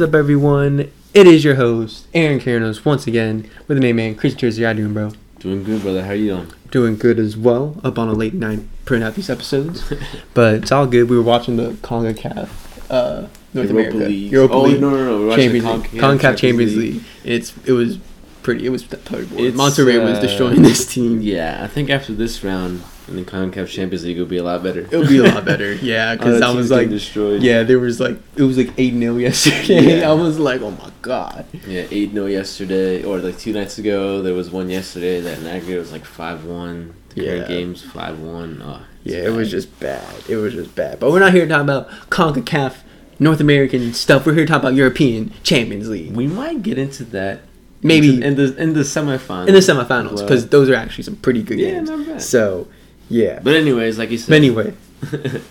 What's up, everyone? It is your host, Aaron Karanos, once again, with the main man, Chris Jersey. How you doing, bro? Doing good, brother. How you doing? Doing good as well. Up on a late night, printing out these episodes, but it's all good. We were watching the Concacaf, uh, North Europa America, League. Europa oh, League, no, no, no. We're Champions the League, Concacaf Champions League. It's it was pretty. It was terrible. Monterrey was uh, destroying this team. Yeah, I think after this round in the CONCACAF Champions League, it'll be a lot better. It would be a lot better. Yeah, because I was like, destroyed. yeah, there was like it was like eight 0 yesterday. Yeah. I was like, oh my god. Yeah, 8 0 yesterday, or like two nights ago. There was one yesterday that in aggregate was like 5 1. Yeah. game's 5 1. Oh, Yeah, it was just bad. It was just bad. But we're not here to talk about CONCACAF, North American stuff. We're here to talk about European Champions League. We might get into that. Maybe in the in the semifinals. in the semifinals, because those are actually some pretty good Yeah, games. not bad. So, yeah. But anyways, like you said. But anyway, so this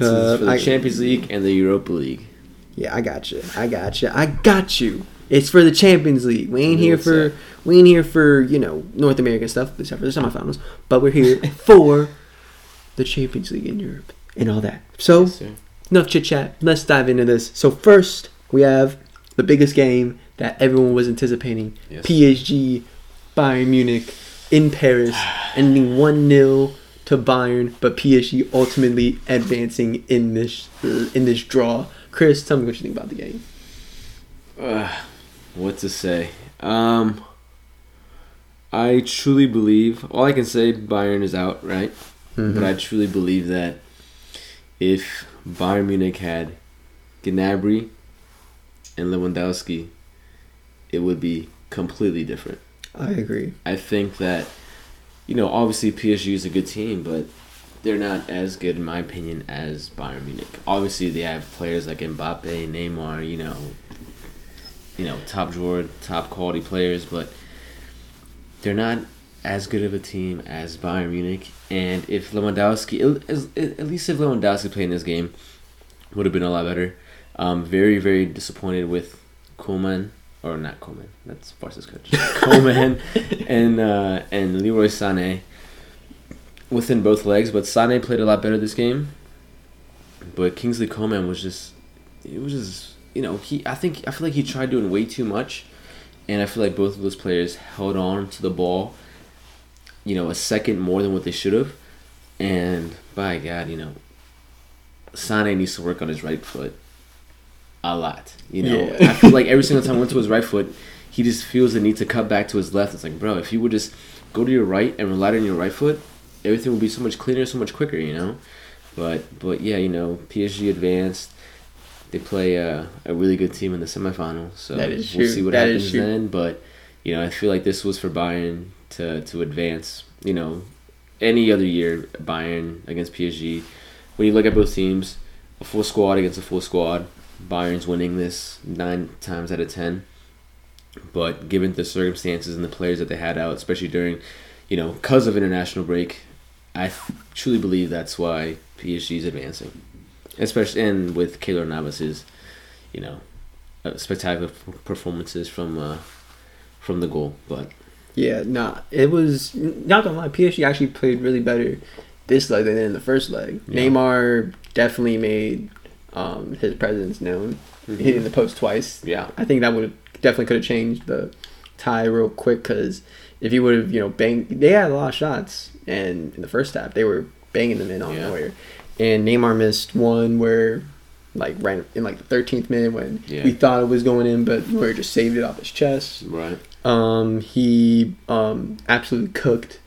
uh, is for the I- Champions League and the Europa League. yeah, I got you. I got you. I got you. It's for the Champions League. We ain't here for that? we ain't here for you know North American stuff, except for the semifinals. But we're here for the Champions League in Europe and all that. So. Yes, enough chit chat. Let's dive into this. So first, we have the biggest game that everyone was anticipating: Yes. PSG, Bayern Munich in Paris, ending one 0 to Bayern, but PSG ultimately advancing in this in this draw. Chris, tell me what you think about the game. Uh, what to say? Um, I truly believe. All I can say, Bayern is out, right? But I truly believe that if Bayern Munich had Gnabry and Lewandowski, it would be completely different. I agree. I think that, you know, obviously PSG is a good team, but they're not as good, in my opinion, as Bayern Munich. Obviously, they have players like Mbappe, Neymar, you know, you know, top drawer, top quality players, but they're not as good of a team as Bayern Munich. And if Lewandowski, at least if Lewandowski played in this game, would have been a lot better. Um, very, very disappointed with Koeman, or not Koeman, that's Barca's coach. Koeman and uh, and Leroy Sané within both legs, but Sané played a lot better this game. But Kingsley Coman was just, it was just, you know, he. I think I feel like he tried doing way too much, and I feel like both of those players held on to the ball, you know, a second more than what they should have, and by God, you know, Sane needs to work on his right foot a lot. You know, Yeah. I feel like every single time I went to his right foot, he just feels the need to cut back to his left. It's like, bro, if you would just go to your right and rely on your right foot, everything would be so much cleaner, so much quicker. You know, but but yeah, you know, PSG advanced. They play a, a really good team in the semifinals, so That is we'll true. see what That happens then. But you know, I feel like this was for Bayern to to advance. You know, any other year, Bayern against PSG. When you look at both teams, a full squad against a full squad, Bayern's winning this nine times out of ten. But given the circumstances and the players that they had out, especially during, you know, because of international break, I truly believe that's why PSG is advancing, especially and with Keylor Navas's, you know, uh, spectacular performances from uh, from the goal. But Yeah, nah, it was not gonna lie. PSG actually played really better this leg than in the first leg. Yeah. Neymar definitely made um, his presence known, hitting the post twice. yeah, I think that would definitely could have changed the tie real quick because if he would have, you know, banged, they had a lot of shots, and in the first half they were banging them in on Yeah. Neuer, and Neymar missed one where, like, right in like the thirteenth minute when Yeah. we thought it was going in, but Neuer just saved it off his chest. right. Um, he um absolutely cooked.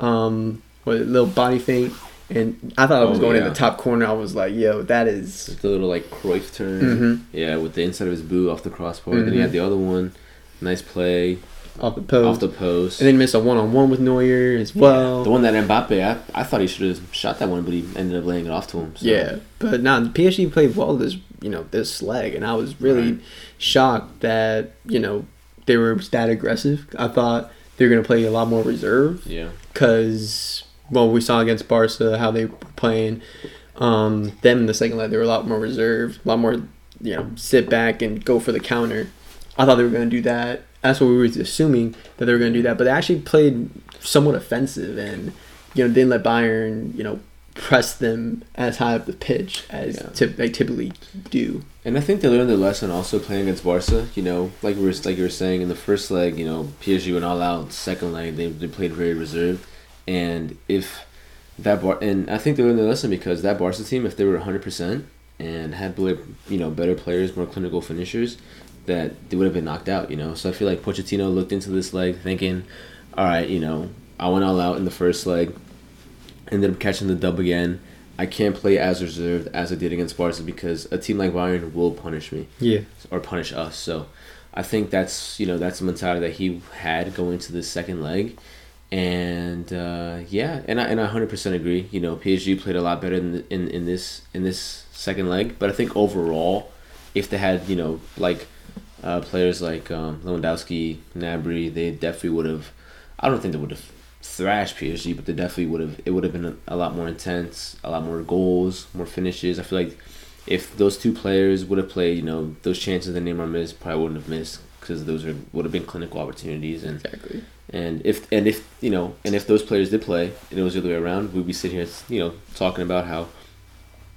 Um, with a little body feint, and I thought I was Oh, going in the top corner. I was like, yo, that is. The little like Cruyff turn, Mhm. yeah, with the inside of his boot off the crossbar. Then he had the other one, nice play Off the post, off the post. and then missed a one-on-one with Neuer as well. the one that Mbappe, I, I thought he should have shot that one, but he ended up laying it off to him. So. Yeah, but now PSG played well this you know this leg, and I was really Right. shocked that you know they were that aggressive. I thought they were gonna play a lot more reserve yeah, because well we saw against Barca how they were playing. Um, them in the second leg they were a lot more reserved, a lot more you know sit back and go for the counter. I thought they were gonna do that. That's what we were assuming that they were gonna do that, but they actually played somewhat offensive and you know didn't let Bayern you know press them as high up the pitch as Yeah. typ- they typically do. And I think they learned their lesson also playing against Barca. You know, like we were like you were saying in the first leg, you know, PSG went all out. Second leg, they, they played very reserved. And if that bar and I think they learned their lesson because that Barca team, if they were hundred percent and had better- you know better players, more clinical finishers, that they would have been knocked out. You know, so I feel like Pochettino looked into this leg thinking, all right, you know, I went all out in the first leg, ended up catching the dub again. I can't play as reserved as I did against Barca because a team like Bayern will punish me Yeah. or punish us. So I think that's you know that's the mentality that he had going into the second leg, and uh, yeah, and I and I hundred percent agree. You know, PSG played a lot better in, the, in in this in this second leg, but I think overall, if they had you know like uh, players like um, Lewandowski, Gnabry, they definitely would have. I don't think they would have thrashed PSG, but they definitely would have. It would have been a, a lot more intense, a lot more goals, more finishes. I feel like if those two players would have played, you know, those chances that Neymar missed probably wouldn't have missed because those are would have been clinical opportunities and Exactly. And if and if you know and if those players did play and it was the other way around, we'd be sitting here, you know, talking about how,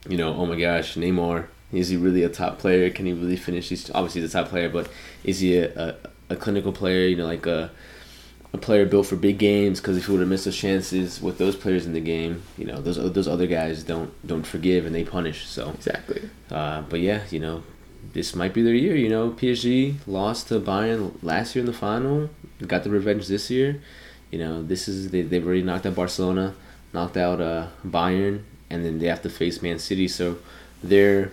you know, oh my gosh, Neymar is he really a top player? Can he really finish? He's obviously the top player, but is he a, a, a clinical player? You know, like a a player built for big games? Because if he would have missed those chances with those players in the game, you know, those those other guys don't don't forgive and they punish. So Exactly. uh, but yeah, you know, this might be their year. You know, PSG lost to Bayern last year in the final, got the revenge this year. You know, this is they they've already knocked out Barcelona, knocked out uh, Bayern, and then they have to face Man City. So they're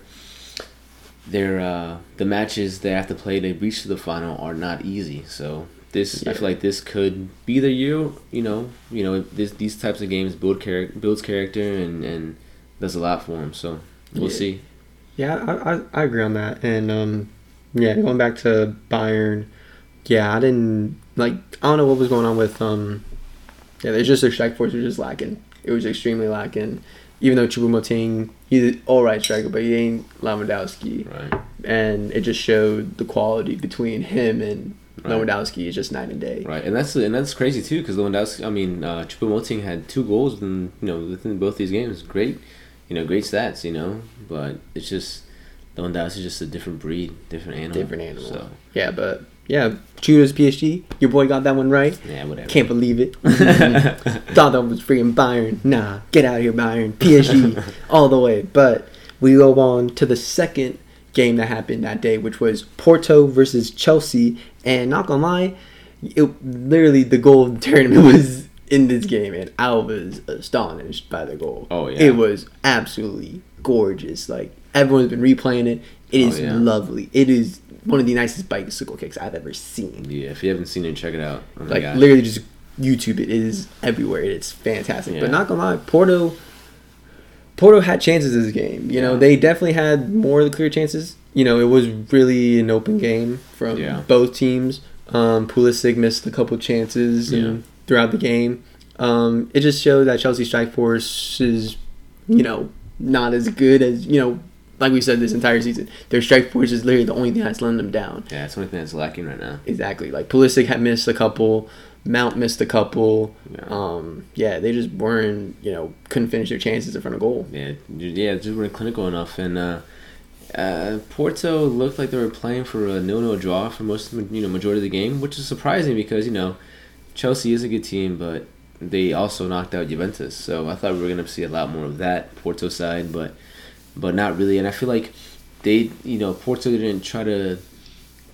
they're uh, the matches they have to play to reach to the final are not easy. So this I feel like this could be the year. You know, you know this these types of games build char- builds character and and does a lot for them. So we'll Yeah. see. Yeah, I, I, I agree on that. And um, yeah, going back to Bayern, yeah, I didn't like. I don't know what was going on with um. Yeah, there's just their strike force was just lacking. It was extremely lacking. Even though Choupo-Moting, he's an all right striker, but he ain't Lewandowski, Right. and it just showed the quality between him and Right. Lewandowski is just night and day. Right, and that's and that's crazy too, because Lewandowski. I mean, uh, Choupo-Moting had two goals within you know within both these games. Great, you know, great stats. You know, but it's just Lewandowski's just a different breed, different animal. Different animal. So Yeah, but yeah, Judas PSG, your boy got that one right. yeah, whatever. Can't believe it. Thought that was freaking Bayern. Nah, get out of here, Bayern. PSG, all the way. But we go on to the second game that happened that day, which was Porto versus Chelsea. And not gonna lie, it literally the goal of the tournament was in this game, and I was astonished by the goal. Oh, yeah. it was absolutely gorgeous. Like everyone's been replaying it. It Oh, is yeah. lovely. It is one of the nicest bicycle kicks I've ever seen. Yeah, if you haven't seen it, check it out. Oh Like literally just YouTube it. It is everywhere. It's fantastic. Yeah. But not gonna lie, Porto Porto had chances in this game. You know, they definitely had more of the clear chances. You know, it was really an open game from Yeah. both teams. Um, Pulisic missed a couple chances Yeah. and throughout the game. Um, it just showed that Chelsea strike force is, you know, not as good as you know. Like we said this entire season, their strike force is literally the only thing that's letting them down. yeah, it's the only thing that's lacking right now. Exactly. Like Pulisic had missed a couple, Mount missed a couple. Yeah. Um, yeah, they just weren't, you know, couldn't finish their chances in front of goal. Yeah, yeah, just weren't clinical enough, and uh, uh, Porto looked like they were playing for a nil-nil draw for most, of the, you know, majority of the game, which is surprising because you know, Chelsea is a good team, but they also knocked out Juventus, so I thought we were gonna see a lot more of that Porto side, but but not really, and I feel like they, you know, Porto didn't try to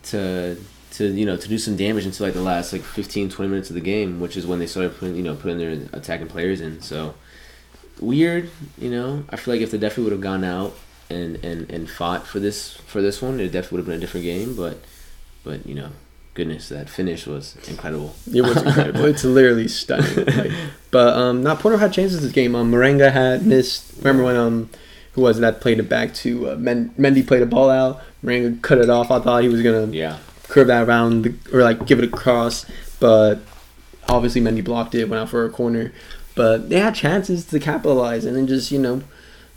to to you know to do some damage until like the last like 15 20 minutes of the game which is when they started putting you know putting their attacking players in. So weird you know? I feel like if they definitely would have gone out and and and fought for this for this one it definitely would have been a different game but but you know goodness that finish was incredible It was incredible. it's literally stunning. Like, but um, not Porto had chances this game. Um, Marega had missed. Remember when um, who was that played it back to uh, Men- Mendy played a ball out. Marega cut it off. I thought he was gonna yeah curve that around the, or like give it a cross, but obviously Mendy blocked it, went out for a corner. But they had chances to capitalize, and then just you know,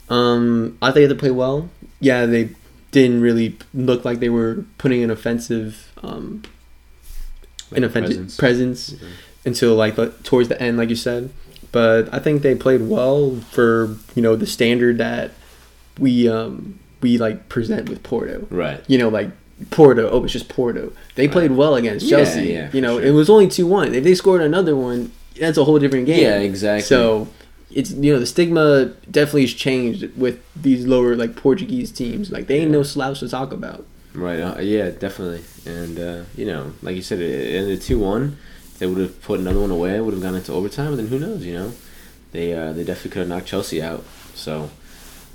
um, I thought they had to play well. Yeah, they didn't really look like they were putting an offensive, um, Like offensive presence. presence, Mhm. until like the, towards the end, like you said. but I think they played well for you know the standard that we um we like present with Porto. Right. You know, like Porto. Oh, it's just Porto. They played well against Chelsea. yeah, you know, sure. it was only two one. If they scored another one, that's a whole different game. Yeah, exactly. So it's you know the stigma definitely has changed with these lower like Portuguese teams. Like they ain't no slouch to talk about. Right. Uh, yeah, definitely. And uh, you know, like you said, it ended two one. They would have put another one away, would have gone into overtime. Then who knows? You know, they uh, they definitely could have knocked Chelsea out. So,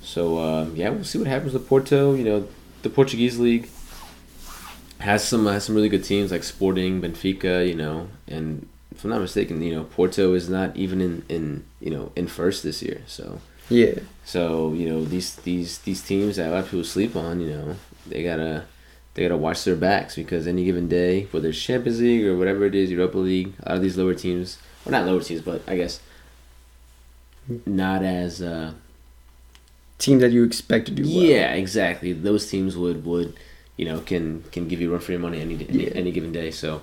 so um, yeah, we'll see what happens with Porto. You know, the Portuguese league has some has some really good teams like Sporting, Benfica. You know, and if I'm not mistaken, you know, Porto is not even in in you know in first this year. So. Yeah. So you know these these these teams that a lot of people sleep on, you know, they gotta they gotta watch their backs because any given day, whether it's Champions League or whatever it is, Europa League, a lot of these lower teams, well not lower teams, but I guess not as uh, Teams that you expect to do well. yeah exactly. Those teams would would you know can can give you run for your money any any, Yeah. any given day. So.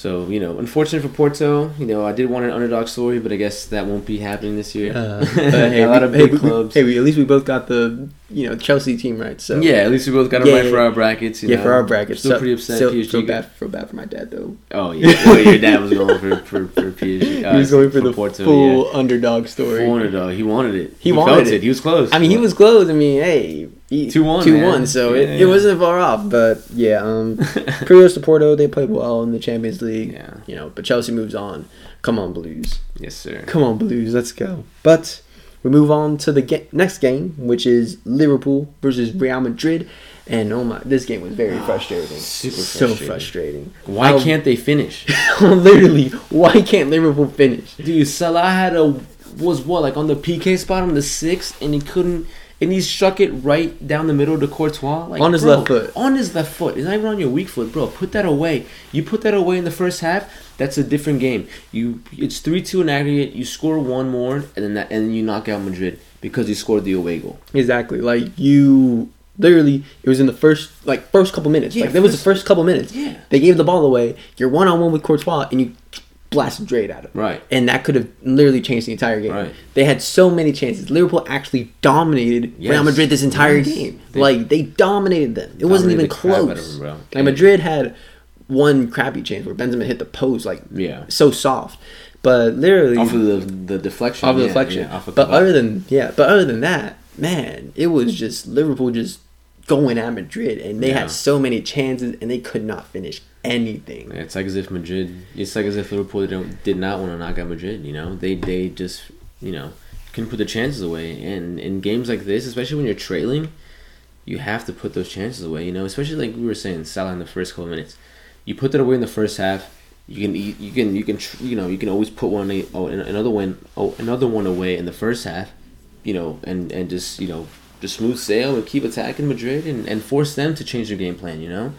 So you know, unfortunate for Porto. You know, I did want an underdog story, but I guess that won't be happening this year. Uh, hey, a lot of big hey, we- clubs. Hey, we, at least we both got the you know Chelsea team right. So yeah, at least we both got it Yeah, right yeah. for our brackets. You yeah, know. for our brackets. Still So- pretty upset. Still, PSG feel bad, feel bad for my dad though. Oh yeah, well, your dad was going for for, for PSG. Uh, he was going for the Porto, full yeah. underdog story. Full underdog. He wanted it. He wanted felt it. He was close. I mean, he was close. I mean, hey, he, 2-1, two man. one. So Yeah, it, yeah. it wasn't far off. But yeah, um, kudos to Porto. They played well in the Champions League. Yeah. You know, but Chelsea moves on. Come on, Blues. yes, sir. Come on, Blues. Let's go. But we move on to the ga- next game, which is Liverpool versus Real Madrid. And oh my, this game was very frustrating. super so frustrating. frustrating. Why Um, can't they finish? literally? Why can't Liverpool finish? Dude, Salah had a was what like on the PK spot on the sixth, and he couldn't. And he struck it right down the middle to Courtois, like On his bro, left foot. On his left foot. It's not even on your weak foot, bro. Put that away. You put that away in the first half. That's a different game. You it's three two in aggregate. You score one more, and then that, and then you knock out Madrid because you scored the away goal. Exactly. Like you literally it was in the first like first couple minutes. Yeah, like that was the first- first couple minutes. Yeah. They gave the ball away. You're one on one with Courtois and you blasted Drade at him. Right. And that could have literally changed the entire game. Right. They had so many chances. Liverpool actually dominated Yes. Real Madrid this entire Yes. game. They- like they dominated them. It wasn't even Dominated the out of close. them. Like Madrid had one crappy chance where Benzema hit the post like Yeah. so soft. But literally Off of the the deflection. off the yeah, deflection. yeah, off of but Kabak. other than yeah, but other than that, man, it was just Liverpool just going at Madrid, and they Yeah. had so many chances, and they could not finish anything. It's like as if Madrid. It's like as if Liverpool don't, did not want to knock out Madrid. You know, they they just you know couldn't put the chances away. And in games like this, especially when you're trailing, you have to put those chances away. You know, especially like we were saying, Salah in the first couple minutes, you put that away in the first half. You can you, you can you can you know you can always put one oh an- another one oh another one away in the first half, you know, and and just you know just smooth sail and keep attacking Madrid and, and force them to change their game plan. You know,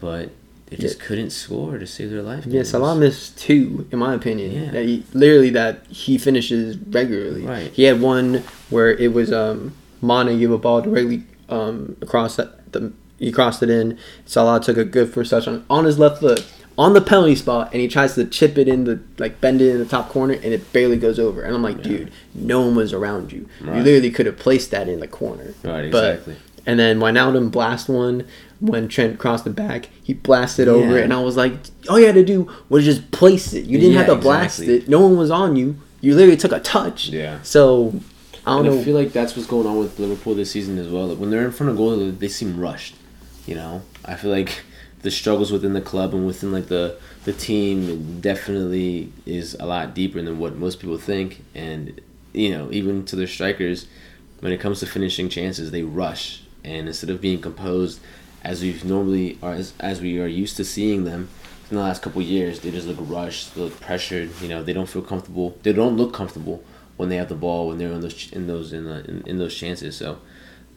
but they just Yeah. couldn't score to save their life. Yeah. Salah missed two, in my opinion. Yeah. That he, literally, that he finishes regularly. Right. He had one where it was um, Mane gave a ball directly um, across that, the he crossed it in. Salah took a good first touch on on his left foot on the penalty spot, and he tries to chip it in the like bend it in the top corner, and it barely goes over. And I'm like, dude, no one was around you. You literally could have placed that in the corner. Right, But- exactly. and then Wijnaldum blast one when Trent crossed the back. He blasted over it, and I was like, all you had to do was just place it. You didn't have Yeah, to blast exactly. it. No one was on you. You literally took a touch. Yeah. So I don't And know. I feel like that's what's going on with Liverpool this season as well. Like, when they're in front of goal, they seem rushed. You know, I feel like the struggles within the club and within like the the team definitely is a lot deeper than what most people think. And you know, even to their strikers, when it comes to finishing chances, they rush. And instead of being composed, as we've normally or as, as we are used to seeing them in the last couple years, they just look rushed, look pressured. You know, they don't feel comfortable. They don't look comfortable when they have the ball when they're in those in those in, the, in, in those chances. So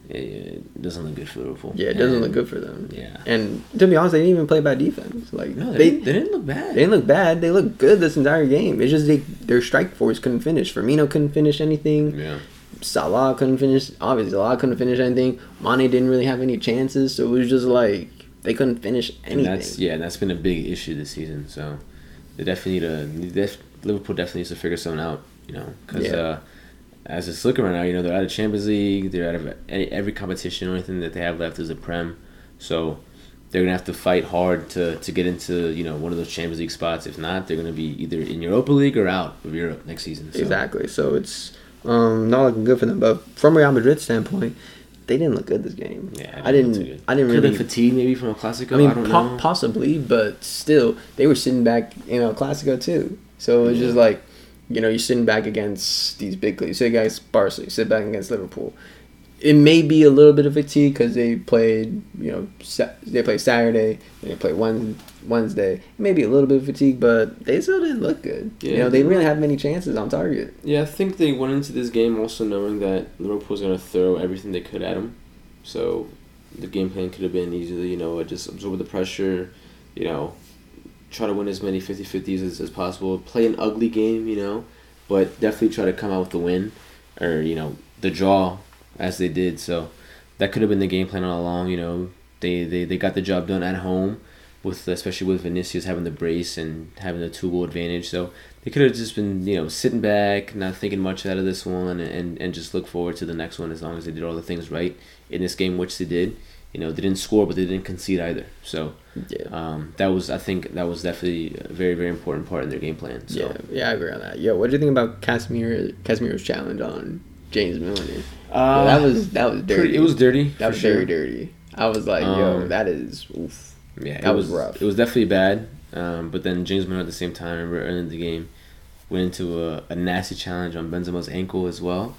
it, it doesn't look good for Liverpool. yeah, it doesn't And- look good for them. Yeah. And to be honest, they didn't even play bad defense. Like No, they, they didn't, they didn't look bad. they didn't look bad. They looked good this entire game. It's just they their strike force couldn't finish. Firmino couldn't finish anything. yeah. Salah couldn't finish. Obviously, Salah couldn't finish anything. Mane didn't really have any chances, so it was just like they couldn't finish And anything. that's yeah, and that's been a big issue this season. So they definitely need to they def, Liverpool definitely needs to figure something out You know, because Yeah. uh, as it's looking right now, you know they're out of Champions League. They're out of any, every competition. Only thing that they have left is the Prem. So they're gonna have to fight hard to, to get into you know one of those Champions League spots. If not, they're gonna be either in Europa League or out of Europe next season. So. Exactly. So it's um, not looking good for them. But from Real Madrid's standpoint, they didn't look good this game. Yeah, I didn't didn't. look too good. I didn't Could have really. fatigue maybe from a Clasico. I mean, I po- know. possibly, but still, they were sitting back in El Clasico too. So it it's just like, you know, you're sitting back against these big leagues. Sit against Barca, you sit back against Liverpool. It may be a little bit of fatigue because they played, you know, sa- they played Saturday, and they played Wed- Wednesday. Maybe a little bit of fatigue, but they still didn't look good. Yeah, you know, they really have many chances on target. Yeah, I think they went into this game also knowing that Liverpool was going to throw everything they could at them. So the game plan could have been easily, you know, just absorb the pressure, you know, try to win as many 50 50s as, as possible, play an ugly game, you know, but definitely try to come out with the win or, you know, the draw as they did. So that could have been the game plan all along, you know. They, they, they got the job done at home with especially with Vinicius having the brace and having the two goal advantage. So they could have just been, you know, sitting back, not thinking much out of this one, and, and just look forward to the next one as long as they did all the things right in this game, which they did. You know, they didn't score, but they didn't concede either. So Yeah. um, that was, I think, that was definitely a very, very important part in their game plan. So. Yeah, yeah, I agree on that. Yo, what do you think about Casemiro? Casemiro's challenge on James Milner? Uh, Yeah, that was that was dirty. pretty, it was dirty. that was sure. very dirty. I was like, yo, Um, that is oof. Yeah, That it was was rough. It was definitely bad. Um, but then James Milner at the same time, I remember early in the game, went into a, a nasty challenge on Benzema's ankle as well.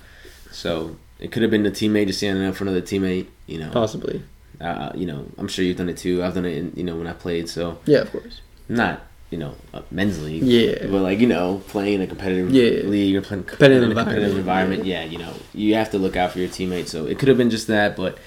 So it could have been the teammate just standing up for another teammate. You know, Possibly. Uh, you know, I'm sure you've done it too. I've done it, in, you know, when I played. So Yeah, of course. not you know a men's league. Yeah. But like you know, playing in a competitive Yeah. league or playing Competitive in a competitive environment, environment. Yeah. you know, you have to look out for your teammates. So it could have been just that, but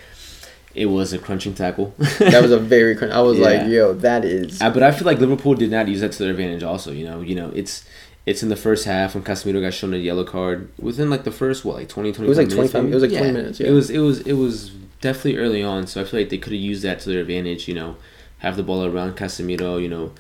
it was a crunching tackle. That was a very. cr- I was Yeah. like, yo, that is. Uh, but I feel like Liverpool did not use that to their advantage. Also, you know, you know, it's it's in the first half when Casemiro got shown a yellow card within like the first what like 20, 25 was like minutes, 25 it was like 20 minutes, yeah. It was it was it was definitely early on. So I feel like they could have used that to their advantage. You know, have the ball around Casemiro. You know,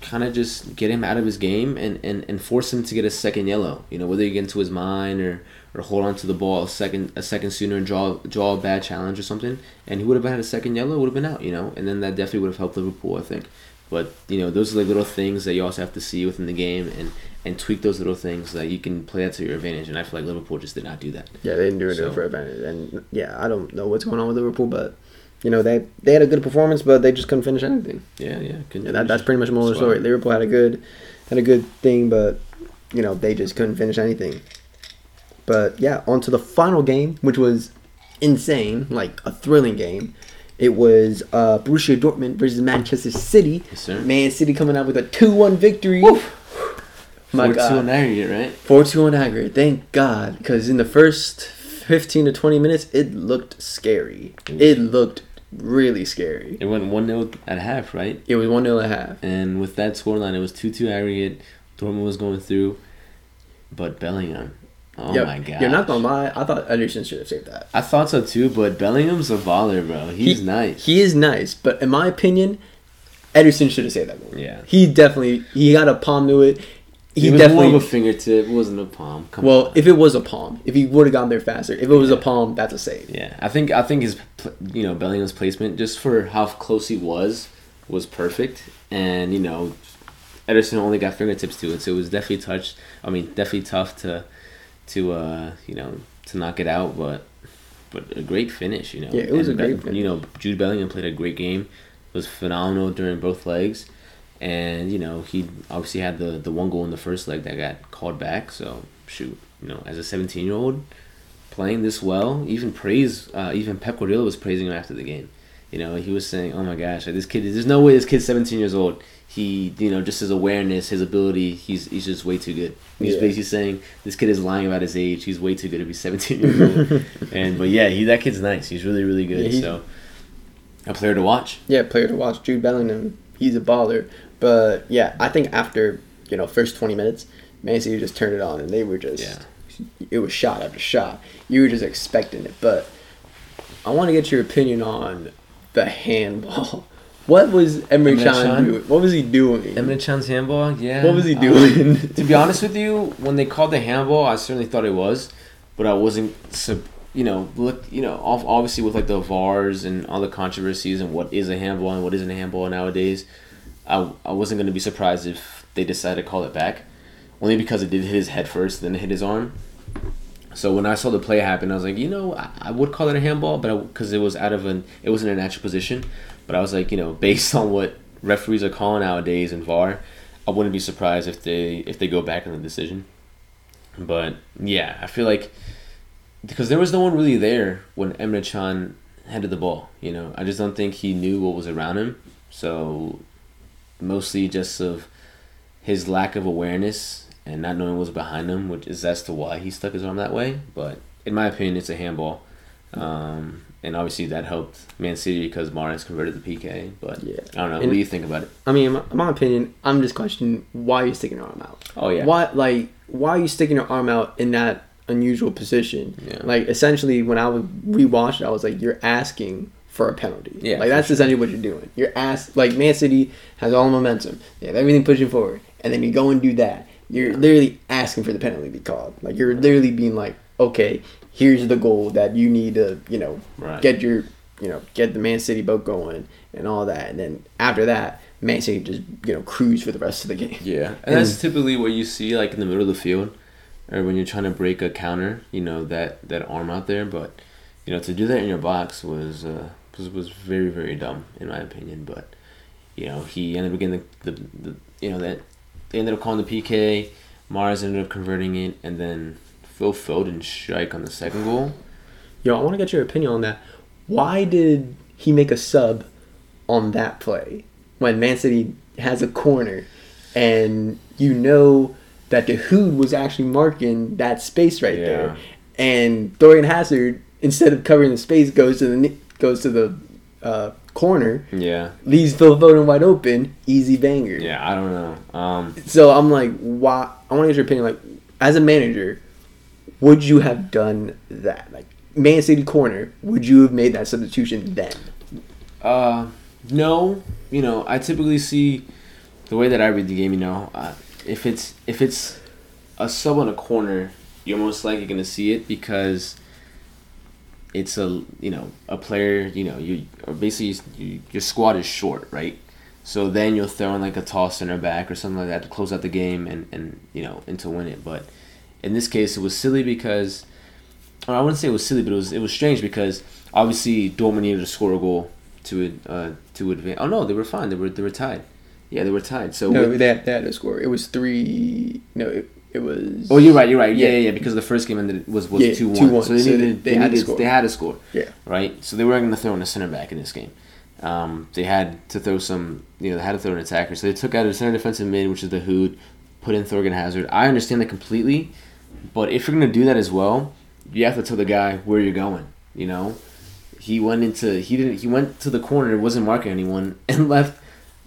kind of just get him out of his game and, and, and force him to get a second yellow. You know, whether you get into his mind or, or hold on to the ball a second a second sooner and draw draw a bad challenge or something, and he would have had a second yellow, would have been out. You know, and then that definitely would have helped Liverpool. I think. But you know, those are like little things that you also have to see within the game and, and tweak those little things that you can play that to your advantage. And I feel like Liverpool just did not do that. Yeah, they didn't do it So- for advantage, and yeah, I don't know what's going on with Liverpool, but you know they they had a good performance, but they just couldn't finish anything. Yeah, yeah. couldn't Yeah, that, that's pretty much the moral of the story. Liverpool had a good had a good thing, but you know they just couldn't finish anything. But yeah, on to the final game, which was insane, like a thrilling game. It was uh, Borussia Dortmund versus Manchester City. Yes, sir. Man City coming out with a two-one victory. My Four two God. on aggregate, right? Four two on aggregate. Thank God, because in the first fifteen to twenty minutes, it looked scary. It looked really scary. It went one 0 at half, right? It was one 0 a half. And with that scoreline, it was two two aggregate. Dortmund was going through, but Bellingham. Oh Yo, my god! You're not gonna lie. I thought Ederson should have saved that. I thought so too, but Bellingham's a baller, bro. He's He- nice. He is nice, but in my opinion, Ederson should have saved that goal. Yeah. He definitely he got a palm to it. He It was definitely more of a fingertip. It wasn't a palm. Come well, on. if it was a palm, if he would have gotten there faster, if it was a palm, that's a save. Yeah, I think I think his you know Bellingham's placement just for how close he was was perfect, and you know Ederson only got fingertips to it, so it was definitely touched. I mean, definitely tough to to uh you know to knock it out, but but a great finish, you know. Yeah, it was And a great Be- finish. You know, Jude Bellingham played a great game. Was phenomenal during both legs, and you know he obviously had the the one goal in the first leg that got called back. So shoot, you know, as a seventeen year old playing this well, even praise, uh, even Pep Guardiola was praising him after the game. You know, he was saying, "Oh my gosh, like, this kid! There's no way this kid's 17 years old. He, you know, just his awareness, his ability, he's he's just way too good." He's Yeah. basically saying this kid is lying about his age. He's way too good to be 17 years old. and but yeah, he that kid's nice. He's really really good. Yeah, so a player to watch. Yeah, player to watch. Jude Bellingham, he's a baller. But yeah, I think after you know first twenty minutes, Man City just turned it on, and they were just Yeah. it was shot after shot. You were just expecting it. But I want to get your opinion on the handball What was Emre Can doing? What was he doing? Emre Can's handball, yeah. What was he Um, doing? to be honest with you, when they called the handball, I certainly thought it was, but I wasn't. You know, look. You know, obviously with like the VARs and all the controversies and what is a handball and what isn't a handball nowadays, I I wasn't gonna be surprised if they decided to call it back, only because it did hit his head first, then it hit his arm. So when I saw the play happen, I was like, you know, I, I would call it a handball, but because it was out of an, it wasn't a natural position. But I was like, you know, based on what referees are calling nowadays in VAR, I wouldn't be surprised if they if they go back on the decision. But yeah, I feel like because there was no one really there when Emre Can headed the ball. You know, I just don't think he knew what was around him. So mostly just of his lack of awareness and not knowing what was behind him, which is as to why he stuck his arm that way. But in my opinion, it's a handball. Um, and obviously that helped Man City because Mahrez converted the PK. But Yeah. I don't know. And- what do you think about it? I mean, in my, in my opinion, I'm just questioning why are you sticking your arm out? Oh yeah. Why, like, why are you sticking your arm out in that unusual position? Yeah. Like, essentially, when I was rewatched, it, I was like, you're asking for a penalty. Yeah, Like, that's essentially what you're doing. You're ask like Man City has all the momentum. They have everything pushing forward, and then you go and do that. You're literally asking for the penalty to be called. Like, you're literally being like, okay, here's the goal that you need to, you know, Right. get your, you know, get the Man City boat going and all that, and then after that. Man City just you know cruise for the rest of the game. Yeah, and, And- that's typically what you see like in the middle of the field, or when you're trying to break a counter. You know that that arm out there, but you know to do that in your box was uh, was was very very dumb in my opinion. But you know he ended up getting the, the, the you know that they ended up calling the PK. Mahrez ended up converting it, and then Phil Foden strike on the second goal. Yo, I want to get your opinion on that. Why did he make a sub on that play when Man City has a corner and you know that Dahoud was actually marking that space right Yeah. there, and Thorgan Hazard instead of covering the space goes to the goes to the uh, corner, Yeah, leaves Phil Foden wide open, easy banger. yeah, I don't know. Um, So I'm like, why? I want to get your opinion. Like, as a manager, would you have done that? Like, Man City corner, would you have made that substitution then? Uh, no. You know, I typically see the way that I read the game. You know, uh, if it's if it's a sub on a corner, you're most likely going to see it because it's a you know a player. You know, you or basically you, your squad is short, right? So then you'll throw in like a tall center back or something like that to close out the game and and you know and to win it. But in this case, it was silly because. Or I wouldn't say it was silly, but it was it was strange because obviously Dortmund needed to score a goal to uh to advance. Oh no, they were fine. They were they were tied. Yeah, they were tied. So No, with- they had, to score. It was three. No, it, it was. oh, you're right. You're right. Yeah, Yeah. yeah. Because the first game ended was was Yeah, two one. 2-1. So they So needed they- they, they had needed score. they had to score. Yeah. Right. So they weren't going to throw in a center back in this game. Um, they had to throw some. You know, they had to throw an attacker. So they took out a center defensive mid, which is Dahoud, put in Thorgan Hazard. I understand that completely, but if you're going to do that as well, you have to tell the guy where you're going. You know, he went into he didn't he went to the corner, wasn't marking anyone, and left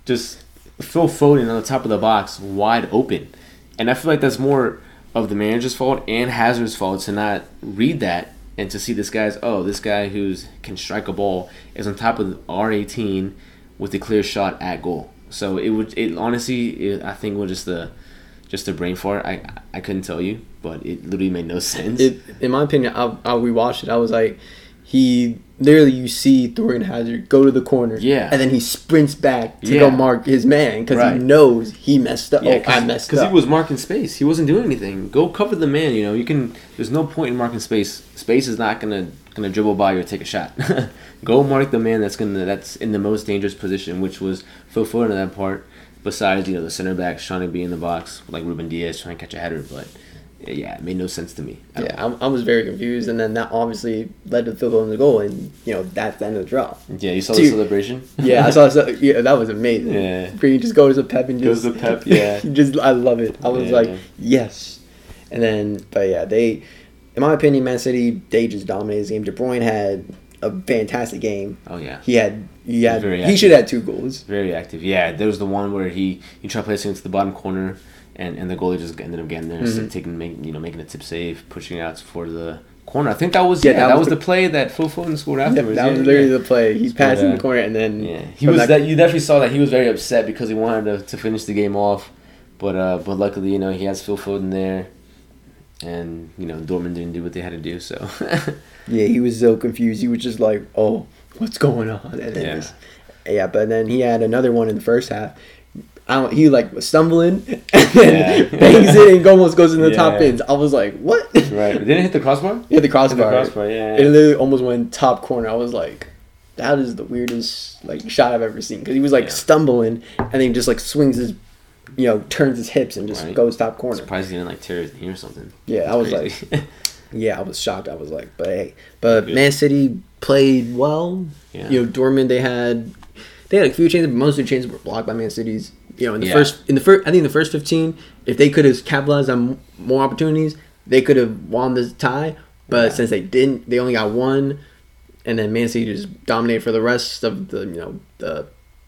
just Phil Foden on the top of the box wide open. And I feel like that's more of the manager's fault and Hazard's fault to not read that and to see this guy's oh this guy who's can strike a ball is on top of R eighteen with a clear shot at goal. So it would it honestly it, I think was just the just a brain fart. I I couldn't tell you, but it literally made no sense. It, in my opinion, I, I rewatched it. I was like, he literally you see Thorgan Hazard go to the corner, Yeah. and then he sprints back to Yeah. go mark his man because Right. he knows he messed up. Yeah, oh, I messed because he was marking space. He wasn't doing anything. Go cover the man. You know, you can. There's no point in marking space. Space is not gonna gonna dribble by you or take a shot. Go mark the man that's gonna that's in the most dangerous position, which was Phil Foden in that part. Besides, you know, the center back trying to be in the box like Ruben Dias trying to catch a header, but yeah, it made no sense to me. Yeah, I, I was very confused, and then that obviously led to Phil Foden's goal, and you know that's the end of the draw. Yeah, you saw Dude. the celebration. Yeah, I saw. So, yeah, that was amazing. Yeah. you just goes to Pep and Goes just to Pep, yeah. just I love it. I was Yeah. like, yes, and then but yeah, they, in my opinion, Man City they just dominated the game. De Bruyne had a fantastic game. Oh yeah. He had he had he should have had two goals. Very active. Yeah, there was the one where he he tried placing it to the bottom corner, and, and the goalie just ended up getting there, Mhm. taking make, you know making a tip save, pushing out for the corner. I think that was Yeah, yeah, that that, was the- the, play that Phil Foden scored Yeah, afterwards. that was literally yeah. the play. He's But, passing in the corner, and then Yeah, he was that- that. You definitely saw that he was very upset because he wanted to, to finish the game off, but uh, but luckily you know he has Phil Foden there, and you know Dortmund didn't do what they had to do. So Yeah, he was so confused. He was just like, "Oh, what's going on?" And then Yeah. yeah. But then he had another one in the first half. I don't. He like was stumbling and then Yeah. bangs it and almost goes in the top Yeah. bins. I was like, "What?" right, didn't it hit the crossbar. Yeah, the Hit the crossbar. crossbar, yeah. It literally almost went top corner. I was like, "That is the weirdest like shot I've ever seen." Because he was like stumbling and then he just like swings his, you know, turns his hips and just Right. goes top corner. Surprised he didn't like tear his knee or something. Yeah, I was like, Yeah, I was shocked. I was like, but hey, but Good. Man City played well. Yeah. You know, Dortmund they had they had a few changes, but most of the changes were blocked by Man City's. You know, in the Yeah. first in the first I think in the first fifteen, if they could have capitalized on more opportunities, they could have won the tie. But Yeah. since they didn't, they only got one, and then Man City just dominated for the rest of the you know the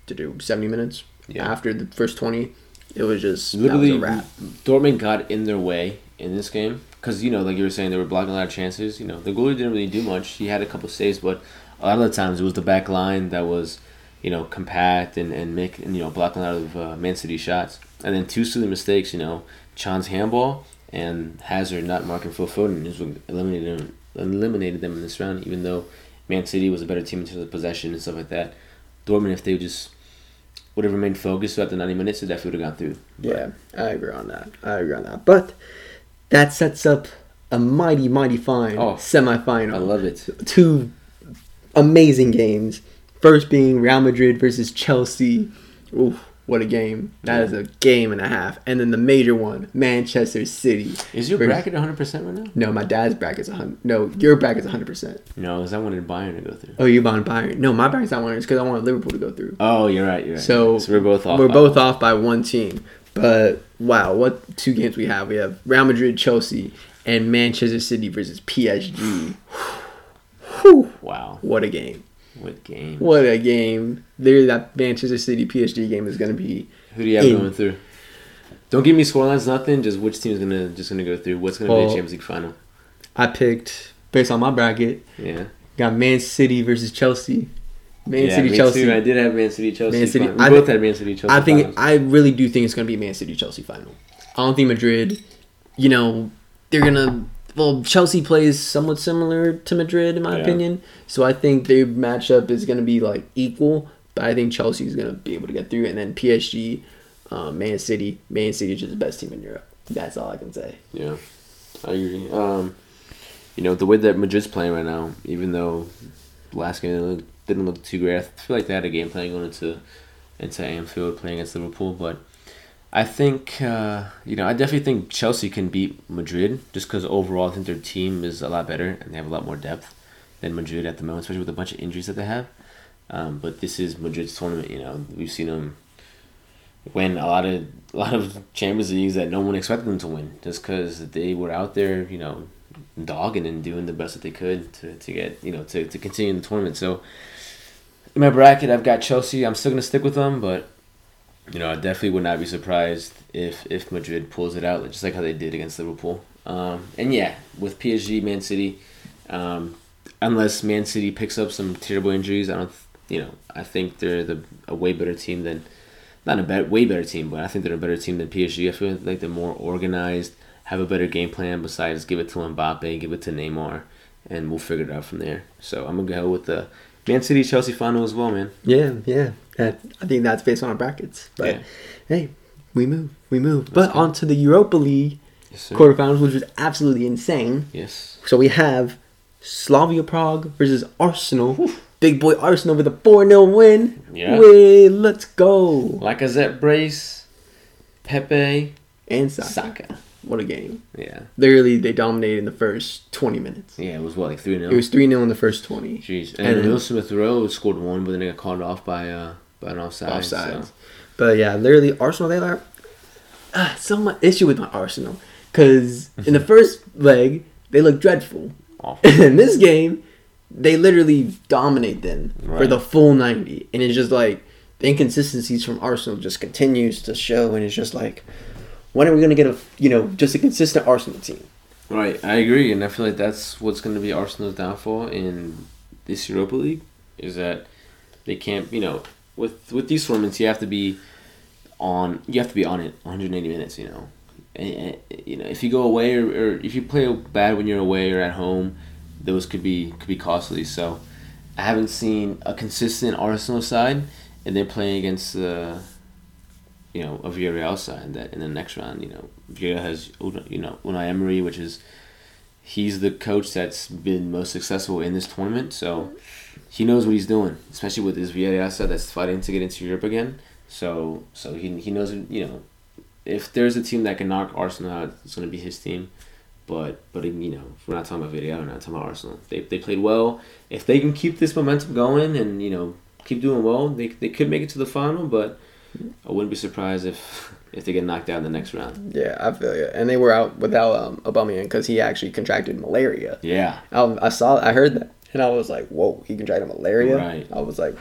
to do seventy minutes Yeah. after the first twenty. It was just Literally, was a wrap. Dortmund got in their way in this game because you know, like you were saying, they were blocking a lot of chances. You know, the goalie didn't really do much. He had a couple saves, but a lot of the times it was the back line that was, you know, compact and and make and, you know blocking a lot of uh, Man City shots. And then two silly mistakes. You know, Can's handball and Hazard not marking Phil Foden just eliminated them, eliminated them in this round. Even though Man City was a better team in terms of possession and stuff like that. Dortmund, if they just would have remained focused throughout the 90 minutes, they definitely would have gone through. Yeah, I agree on that. I agree on that. But that sets up a mighty, mighty fine Oh, semifinal. I love it. Two amazing games. First being Real Madrid versus Chelsea. Ooh, what a game! That is a game and a half. And then the major one, Manchester City. Is your versus- bracket 100% right now? No, my dad's bracket's a hundred. No, your bracket's hundred percent. No, because I wanted Bayern to go through. Oh, you bought Bayern? No, my bracket's not one. It's because I wanted Liverpool to go through. Oh, you're right. You're right. So, we're both off. We're both one. off by one team. But wow, what two games we have? We have Real Madrid, Chelsea, and Manchester City versus PSG. Whew, Wow. what a game! What game? What a game! There, that Manchester City PSG game is going to be. Who do you have In- going through? Don't give me scorelines, nothing. Just which team's gonna just gonna go through. What's gonna be the Champions League final? I picked based on my bracket. Yeah. Got Man City versus Chelsea. Man yeah, City, Chelsea. Too. I did have Man City, Chelsea. Man City- final. We I both thi- had Man City, Chelsea. I think finals. I really do think it's going to be Man City Chelsea final. I don't think Madrid. You know, they're gonna. Well, Chelsea plays somewhat similar to Madrid in my Yeah. opinion, so I think their matchup is gonna be like equal. But I think Chelsea is gonna be able to get through, and then PSG, um, Man City. Man City is just the best team in Europe. That's all I can say. Yeah, I agree. Um, you know the way that Madrid's playing right now, even though last game didn't look, didn't look too great, I feel like they had a game plan going into into Anfield playing against Liverpool. But I think uh, you know I definitely think Chelsea can beat Madrid just because overall I think their team is a lot better and they have a lot more depth than Madrid at the moment, especially with a bunch of injuries that they have. Um, but this is Madrid's tournament. You know we've seen them win a lot of a lot of Champions Leagues that no one expected them to win, just because they were out there, you know, dogging and doing the best that they could to, to get you know to, to continue in the tournament. So in my bracket, I've got Chelsea. I'm still gonna stick with them, but you know I definitely would not be surprised if if Madrid pulls it out, just like how they did against Liverpool. Um, and yeah, with PSG, Man City, um, unless Man City picks up some terrible injuries, I don't. You know, I think they're the a way better team than not a bet, way better team, but I think they're a better team than PSG. I feel like they're more organized, have a better game plan. Besides, give it to Mbappe, give it to Neymar, and we'll figure it out from there. So I'm gonna go with the Man City Chelsea final as well, man. Yeah, yeah. I think that's based on our brackets. But Yeah. hey, we move, we move. But go. on to the Europa League Yes, quarterfinals, which was absolutely insane. Yes. So we have Slavia Prague versus Arsenal. Big boy Arsenal with a 4 0 win. Yeah. Way, let's go. Lacazette brace, Pepe, And Saka. Saka. What a game. Yeah. Literally, they dominated in the first 20 minutes. Yeah, it was what like three 0 It was 3 0 in the first 20. Jeez, and and, Will Smith Rowe scored one, but then they got called off by uh by an offside. Offsides. So. But yeah, literally, Arsenal, they are. Ah, so much issue with my Arsenal. Because in the first leg, they look dreadful. Awful. in this game, they literally dominate them for the full 90. And it's just like the inconsistencies from Arsenal just continues to show. And it's just like, when are we going to get a, you know, just a consistent Arsenal team? Right, I agree, and I feel like that's what's going to be Arsenal's downfall in this Europa League is that they can't, you know, with with these tournaments you have to be on, you have to be on it 180 minutes, you know, and, and, you know if you go away or, or if you play bad when you're away or at home, those could be could be costly. So I haven't seen a consistent Arsenal side, and they're playing against the. You know, a Villarreal side that in the next round, you know, Villarreal has you know Unai Emery, which is he's the coach that's been most successful in this tournament, so he knows what he's doing, especially with his Villarreal side that's fighting to get into Europe again. So so he he knows you know if there's a team that can knock Arsenal out, it's going to be his team. But but you know, we're not talking about Villarreal, we're not talking about Arsenal. They they played well. If they can keep this momentum going and you know keep doing well, they they could make it to the final. But I wouldn't be surprised if if they get knocked out in the next round. Yeah, I feel you. And they were out without um, Aubameyang because he actually contracted malaria. Yeah. I, I saw, I heard that, and I was like, "Whoa, he contracted malaria." Right. I was like,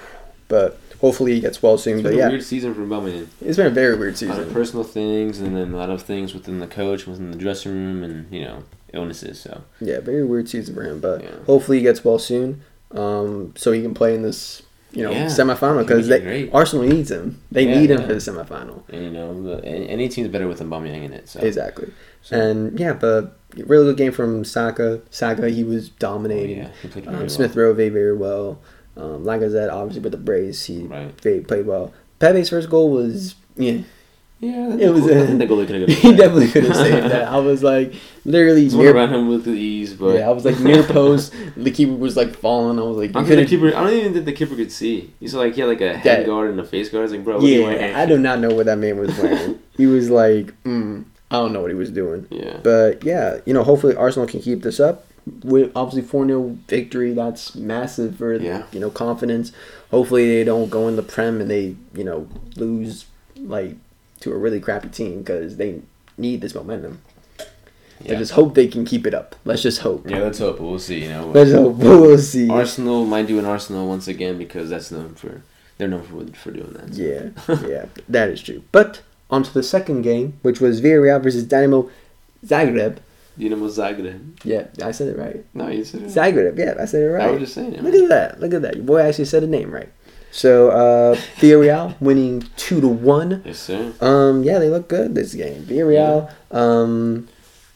but hopefully he gets well soon. It's but been yeah, a weird season for Bowman. it's been a very weird A lot of season. personal things and then a lot of things within the coach, within the dressing room, and you know illnesses. So Yeah, very weird season for him. But Yeah. hopefully he gets well soon, um, so he can play in this, you know, Yeah. semifinal because be. Arsenal needs him. They Yeah, need him yeah. for the semifinal. and you know the, any team's better with Aubameyang in it. So Exactly. So- And yeah, but really good game from Saka. Saka, he was oh, dominating. yeah, he Um, well. Smith Rowe very very well. Um, like I said, obviously with the Braves, he Right. very, played well. Pepe's first goal was yeah, Yeah, It was I a- think the could have. he definitely could have saved that. I was like literally near. around him with the ease, but Yeah, I was like near post. The keeper was like falling. I was like, I you don't, the keeper, I don't even think the keeper could see. He's like he had like a head Yeah. guard and a face guard. I was like, bro, what are you wearing? Yeah, I do not know what that man was wearing. he was like, mm, I don't know what he was doing. Yeah, But yeah, you know, hopefully Arsenal can keep this up. With obviously 4 0 victory, that's massive for, Yeah. you know, confidence. Hopefully they don't go in the Prem and they, you know, lose, like, to a really crappy team because they need this momentum. I yeah. just hope they can keep it up. Let's just hope. yeah. Let's hope. We'll see. You know, Let's hope. We'll see. Arsenal might do an Arsenal once again because that's known for they're known for for doing that. so. Yeah, yeah, that is true. But on to the second game, which was Villarreal versus Dynamo Zagreb. Dinamo Zagreb. Yeah, I said it right. No, you said it. Zagreb, yeah, I said it right. I was just saying it. Look at that. Look at that. Your boy actually said the name right. So, uh, Villarreal winning 2 to 1. Yes, sir. Um, yeah, they look good this game. Villarreal, Yeah. um,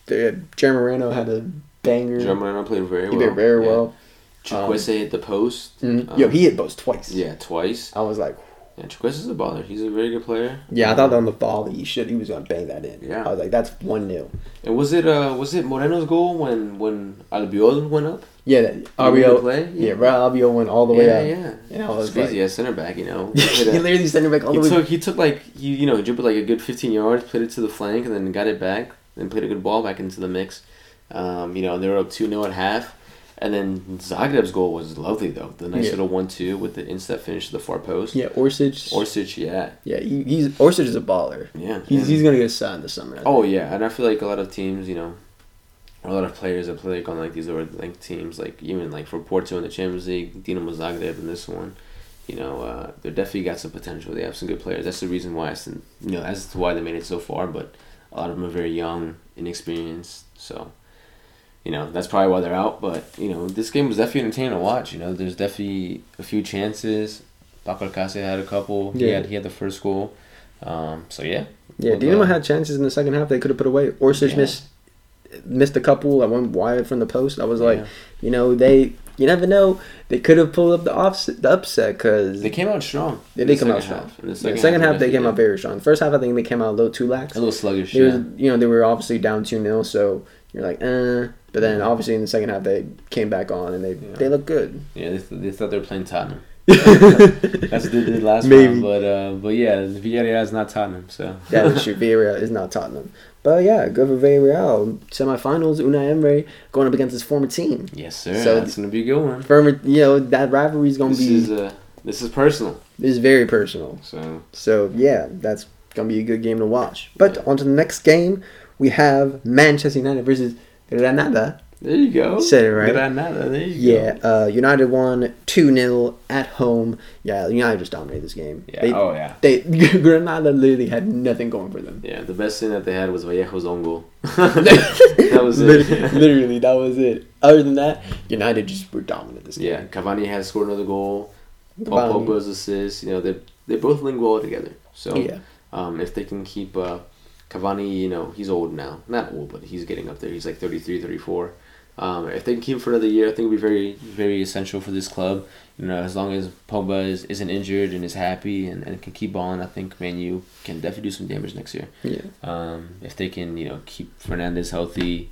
the, Jeremy Moreno had a banger. Germano played very well. he did very Yeah. well. Chukwueze hit the post. Mhm. Um, Yo, he hit post twice. Yeah, twice. I was like, Yeah, is a baller. He's a very good player. yeah, I thought on the ball he should he was gonna bang that in. Yeah. I was like, that's one 0 And was it uh was it Moreno's goal when when Albiol went up? Yeah, that Albiol, play? yeah, Raul Albiol went all the way yeah, up. yeah. Yeah, I It's was crazy. like, Yeah, center back. You know, he literally sent it back all he the way. took he took like he you know dribbled like a good 15 yards, played it to the flank, and then got it back. Then played a good ball back into the mix. Um, you know they were up two 0 at half, and then Zagreb's goal was lovely though. The nice Yeah. little one two with the instep finish to the far post. Yeah, Orsic. Orsic, yeah, yeah, he, he's Orsic is a baller. yeah. He's and- he's gonna get signed this summer. Oh yeah, and I feel like a lot of teams, you know, a lot of players that play like on like these lower like teams, like even like for Porto in the Champions League, Dinamo Zagreb in this one, you know, uh, they're definitely got some potential. They have some good players. That's the reason why it's you know as to why they made it so far. But a lot of them are very young, inexperienced, so. You know that's probably why they're out, but you know this game was definitely entertaining to watch. You know, there's definitely a few chances. Paco Alcacer had a couple. Yeah. He had he had the first goal. Um, so yeah, Yeah, Dinamo uh, had chances in the second half they could have put away. Orsic Yeah. missed missed a couple. I went wide from the post. I was like, Yeah. you know, they you never know. They could have pulled up the offset, the upset because They came out strong. they did come out strong. half. In the Yeah, second, second, half, they came out very strong. First half I think they came out a little too lax. a little sluggish. It Yeah. was you know they were obviously down two 0 so you're like, eh. But then obviously in the second half they came back on and they Yeah. they look good. yeah, they, th- they thought they were playing Tottenham. That's what they did last Maybe. round. But uh, but yeah, Villarreal is not Tottenham. So That is true. Villarreal is not Tottenham. But yeah, good for Villarreal. Semifinals, Unai Emery going up against his former team. yes, sir. So- that's gonna be a good one. Former, you know, that rivalry is going to This be is uh, this is personal. This is very personal. So So yeah, that's going to be a good game to watch. But Yeah. on to the next game, we have Manchester United versus Granada. There you go. Said it right. Granada. There you Yeah, go. uh, United won 2 0 at home. Yeah, United just dominated this game. Yeah. They, oh yeah. they Granada literally had nothing going for them. Yeah. The best thing that they had was Vallejo's own goal. that was it. literally, that was it. Other than that, United just were dominant this game. yeah. Cavani has scored another goal. Paul Pogba's assist. You know they they both link well together. So Yeah. um, if they can keep uh, Cavani, you know he's old now. Not old, but he's getting up there. He's like 33, 34. Um, if they can keep him for another year, I think it'll be very, very essential for this club. You know, as long as Pogba is, isn't injured and is happy and, and can keep balling, I think Man U can definitely do some damage next year. Yeah. Um, if they can, you know, keep Fernandes healthy,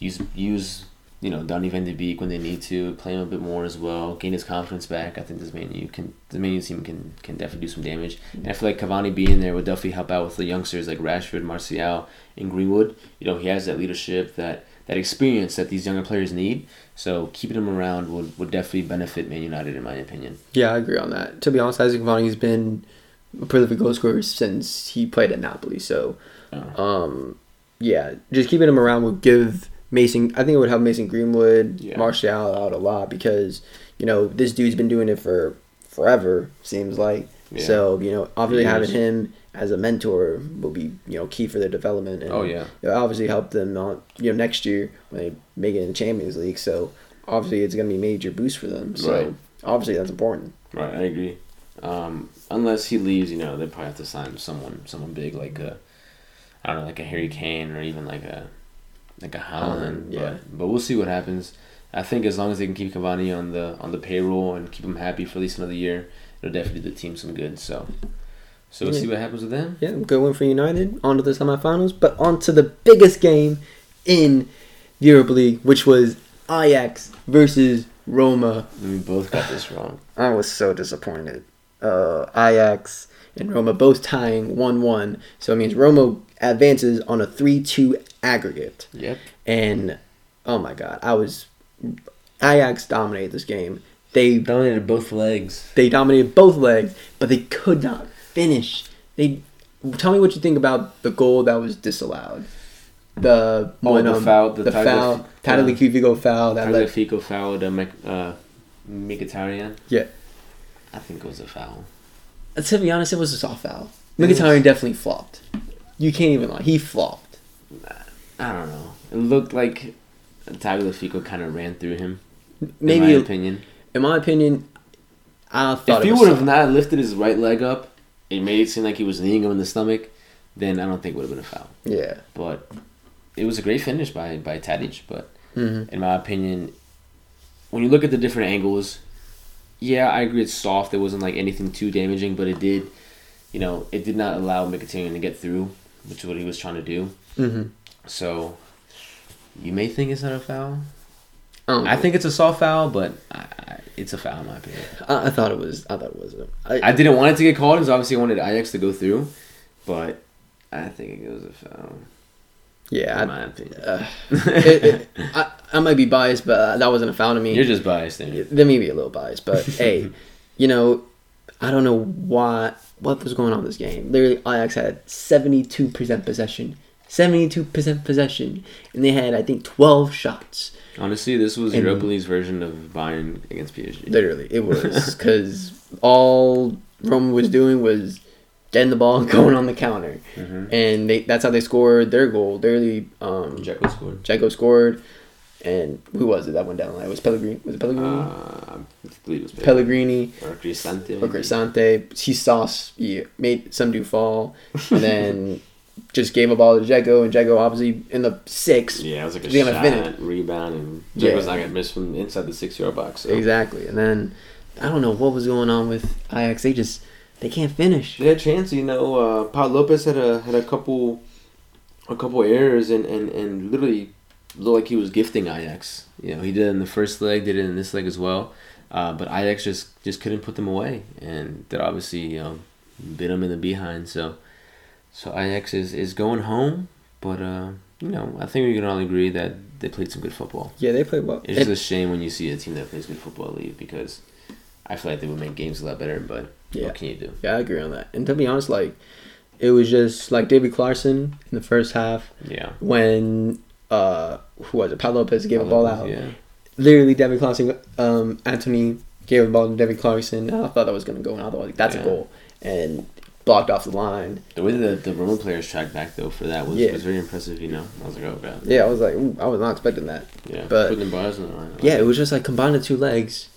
use use you know Donny Van de Beek when they need to, play him a bit more as well, gain his confidence back. I think this Man U can the Man U team can can definitely do some damage. And I feel like Cavani being there would definitely help out with the youngsters like Rashford, Martial, and Greenwood. You know, he has that leadership, that that experience that these younger players need. So keeping him around would, would definitely benefit Man United in my opinion. Yeah, I agree on that. To be honest, Isaac Cavani's been a prolific goal scorer since he played at Napoli. So, um, yeah, just keeping him around would give Mason. I think it would help Mason Greenwood, Yeah. Martial out a lot because you know this dude's been doing it for forever. Seems like Yeah. so. You know, obviously having him as a mentor will be you know key for their development. And Oh, yeah. it'll obviously help them on you know next year when they make it in the Champions League. So obviously it's gonna be a major boost for them. So Right. obviously that's important. Right, I agree. Um, unless he leaves, you know, they probably have to sign someone, someone big like a, I don't know, like a Harry Kane or even like a, like a Haaland. Haaland, yeah. But, but we'll see what happens. I think as long as they can keep Cavani on the on the payroll and keep him happy for at least another year, it'll definitely do the team some good. So, so we'll Yeah. see what happens with them. Yeah, good win for United. On to the semifinals, but on to the biggest game in the Europa League, which was Ajax versus Roma. We both got this wrong. I was so disappointed. Uh, Ajax and Roma both tying 1 1. So it means Roma advances on a 3 2 aggregate. Yep. And oh my god, I was. Ajax dominated this game. They Dominated both legs. they dominated both legs, but they could not finish. They tell me what you think about the goal that was disallowed. The Oh, when, the um, foul- the the, Tagliaf- foul, Tagliafico foul that led. Tagliafico fouled uh, uh, Mkhitaryan. Yeah, I think it was a foul. Uh, to be honest, it was a soft foul. Mkhitaryan definitely flopped. You can't even lie. He flopped. I don't know. It looked like Tagliafico kind of ran through him. Maybe, in my in, opinion. my opinion, I thought If he would have not lifted his right leg up, it made it seem like he was kneeing him in the stomach. Then I don't think it would have been a foul. Yeah. But it was a great finish by by Tadic. But hmm in my opinion, when you look at the different angles, yeah, I agree it's soft. It wasn't like anything too damaging, but it did, you know, it did not allow Mkhitaryan to get through, which is what he was trying to do. hmm So you may think it's not a foul. I, I think it's a soft foul, but I, I, it's a foul in my opinion. I, I thought it was. I thought it was. I, I didn't want it to get called because obviously I wanted Ajax to go through, but I think it was a foul yeah. in I, my opinion. uh, it, it, I, I might be biased, but uh, that wasn't a foul to me. You're just biased there. there may be a little biased, but hey, you know, I don't know what what was going on in this game. Literally, Ajax had seventy two percent possession, seventy two percent possession, and they had I think twelve shots. Honestly, this was And- Europa League's version of Bayern against PSG. Literally, it was because all Roma was doing was getting the ball and going on the counter, Mhm. and they that's how they scored their goal. Literally, um, Dzeko scored. Dzeko scored, and who was it that went down the line? It was Pellegrini? Was it Pellegrini? Uh, I believe it was Pellegrini. Pellegrini. or Cristante. or Crisante. He saw he made some dude fall, and then just gave a ball to Dzeko, and Dzeko obviously in the six Yeah, it was like a shot, finish. rebound, and Yeah. Dzeko's not gonna miss from inside the six yard box. So. exactly, and then I don't know what was going on with Ajax. They just they can't finish. They had a chance, you know. Uh, Pau Lopez had a had a couple, a couple errors, and, and, and literally looked like he was gifting Ajax. You know, he did it in the first leg, did it in this leg as well. Uh, but Ajax just just couldn't put them away, and that obviously you know bit them in the behind. So, so Ajax is, is going home, but uh, you know I think we can all agree that they played some good football. Yeah, they played well. It's just a shame when you see a team that plays good football leave because I feel like they would make games a lot better. But Yeah. what can you do? yeah, I agree on that. And to be honest, like it was just like Davy Klaassen in the first half Yeah. when uh, who was it? Pau Lopez gave a ball out. Yeah. Literally, Davy Klaassen, um, Antony gave a ball to Davy Klaassen. I thought that was going to go, and I thought like, that's Yeah. a goal, and blocked off the line. The way that the Roman players tracked back though for that was, Yeah. was very impressive. You know, I was like, oh god. Yeah, I was like, Ooh, I was not expecting that. Yeah. But- putting the bars on the line. Yeah, it was just like combined the two legs.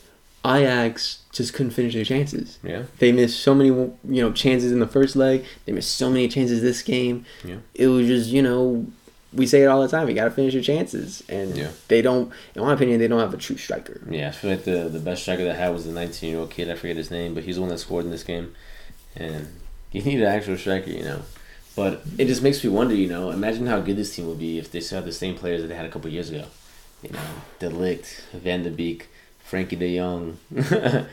Ajax just couldn't finish their chances. Yeah. They missed so many, you know, chances in the first leg. They missed so many chances this game. Yeah. It was just, you know, we say it all the time. You got to finish your chances, and Yeah. they don't. In my opinion, they don't have a true striker. Yeah, I feel like the the best striker they had was the 19 year old kid. I forget his name, but he's the one that scored in this game. And you need an actual striker, you know. But it just makes me wonder, you know. Imagine how good this team would be if they still had the same players that they had a couple years ago. You know, De Ligt, Van de Beek, Frenkie De Jong.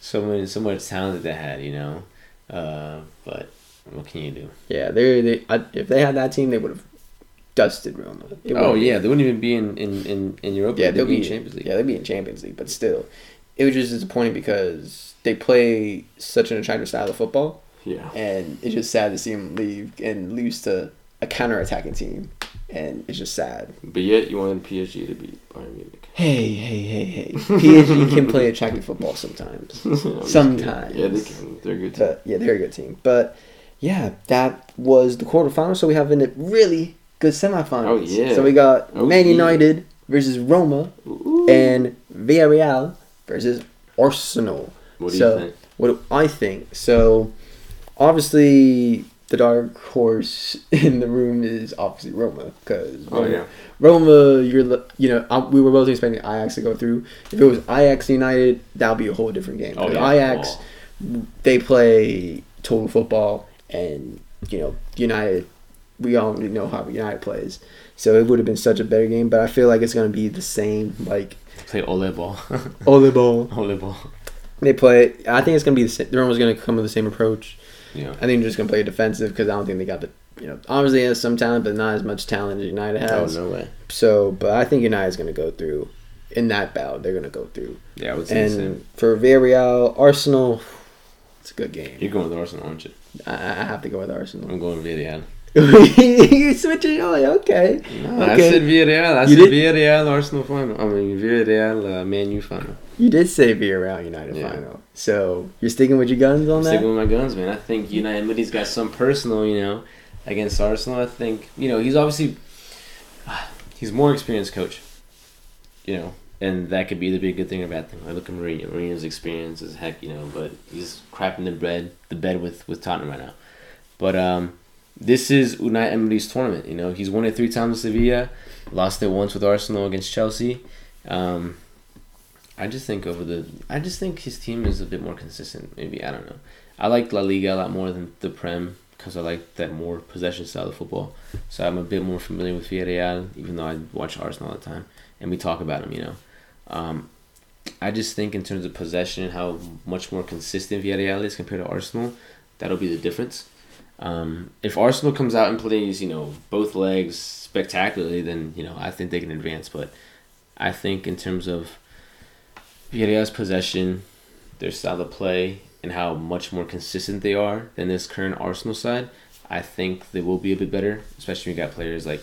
so many, so much talent that they had, you know. Uh, but what can you do? Yeah, they they I, if they had that team, they would have dusted Roma. They Oh yeah, they wouldn't even be in in in, in Europe. yeah, they'd be be in Champions League. Yeah, they'd be in Champions League, but still, it was just disappointing because they play such an attractive style of football, Yeah. and it's just sad to see them leave and lose to a counter-attacking team, and it's just sad. But yet you wanted PSG to beat Bayern Munich. Hey, hey, hey, hey! PSG can play attractive football sometimes. Sometimes. Yeah, they can. They're good. But yeah, they're a good team. But yeah, that was the quarterfinal. So we have a really good semifinals. Oh, yeah. So we got Oh, Man yeah. United versus Roma Ooh. and Villarreal versus Arsenal. what do so you think? what do I think? So obviously the dark horse in the room is obviously Roma because Oh yeah. Roma, you're you know I, we were both expecting Ajax to go through. If it was Ajax United, that would be a whole different game. Oh yeah. Ajax, Oh. they play total football, and you know United, we all know how United plays. So it would have been such a better game, but I feel like it's gonna be the same. Like Play Ole ball. Ole ball, Ole ball. they play. I think it's gonna be the same. Roma's gonna come with the same approach. Yeah. I think they're just gonna play defensive because I don't think they got the. You know, obviously has some talent, but not as much talent as United Oh has. no way. So, but I think United's going to go through. In that battle, they're going to go through. Yeah, I would say. And for Villarreal, Arsenal, it's a good game. You're going with Arsenal, aren't you? I, I have to go with Arsenal. I'm going Villarreal. You're switching. Oh, yeah, okay. No, I said Villarreal. I You said did? Villarreal Arsenal final. I mean Villarreal uh, Man U final. You did say Villarreal United Yeah. final. So you're sticking with your guns on I'm that? sticking with my guns, man. I think Unai Emery's got some personal, you know, against Arsenal. I think you know he's obviously he's more experienced coach, you know, and that could either be a good thing or a bad thing. I look at Mourinho. Mourinho's experience is heck, you know, but he's crapping the bed the bed with with Tottenham right now. But um, this is Unai Emery's tournament. You know, he's won it three times with Sevilla, lost it once with Arsenal against Chelsea. Um, I just think over the, I just think his team is a bit more consistent. Maybe I don't know. I like La Liga a lot more than the Prem because I like that more possession style of football. So I'm a bit more familiar with Villarreal, even though I watch Arsenal all the time and we talk about them. You know, um, I just think in terms of possession and how much more consistent Villarreal is compared to Arsenal, that'll be the difference. Um, if Arsenal comes out and plays, you know, both legs spectacularly, then you know I think they can advance. But I think in terms of Villarreal's possession, their style of play, and how much more consistent they are than this current Arsenal side, I think they will be a bit better. Especially when you got players like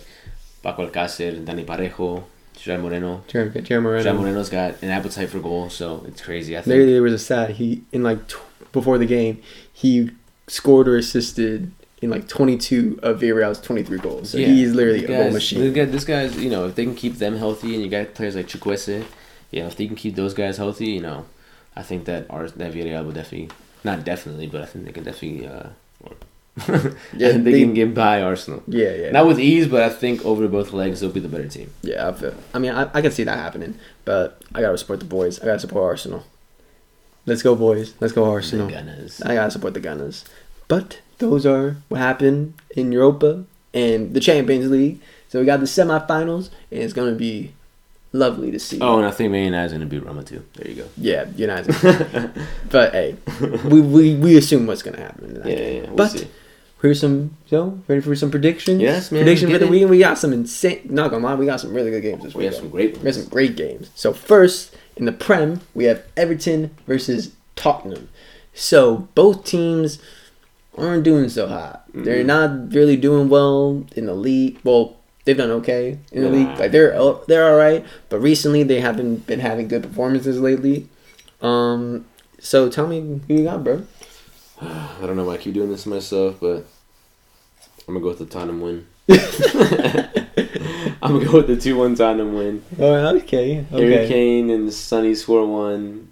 Paco Alcácer, Dani Parejo, Gerard Moreno. Jeremy Moreno. Gerard Moreno's got an appetite for goal, so it's crazy. I There, think. there was a stat. He in like t- before the game, he scored or assisted in like 22 of Villarreal's 23 goals. So he's literally a goal machine. This guy, this guy's, you know, if they can keep them healthy, and you got players like Chukwueze, yeah, if they can keep those guys healthy, you know, I think that our that Villarreal will definitely, not definitely, but I think they can definitely, uh, Yeah, they, they- can get by Arsenal. Yeah, yeah. Not with ease, but I think over both legs they'll be the better team. Yeah, I, feel, I mean, I, I can see that happening, but I gotta support the boys. I gotta support Arsenal. Let's go, boys. Let's go, Arsenal. The Gunners. I gotta support the Gunners. But those are what happened in Europa and the Champions League. So we got the semifinals, and it's gonna be lovely to see. Oh, and I think Man United's gonna beat Roma too. There you go. yeah, United. but hey, we, we we assume what's gonna happen. In that Yeah, game. yeah, yeah. We'll but see. here's some. So ready for some predictions? Yes, man, Prediction for the it. weekend. We got some insane. Not gonna lie, we got some really good games this We have some great We have some great games. So first in the Prem, we have Everton versus Tottenham. So both teams aren't doing so hot. They're Mhm. not really doing well in the league. Well, they've done okay in the Nah. league. Like they're they're all right, but recently they haven't been having good performances lately. Um, so tell me who you got, bro. I don't know why I keep doing this to myself, but I'm gonna go with the Tottenham win. I'm gonna go with the two one Tottenham win. Oh, okay, Harry okay, Kane and Sonny score one.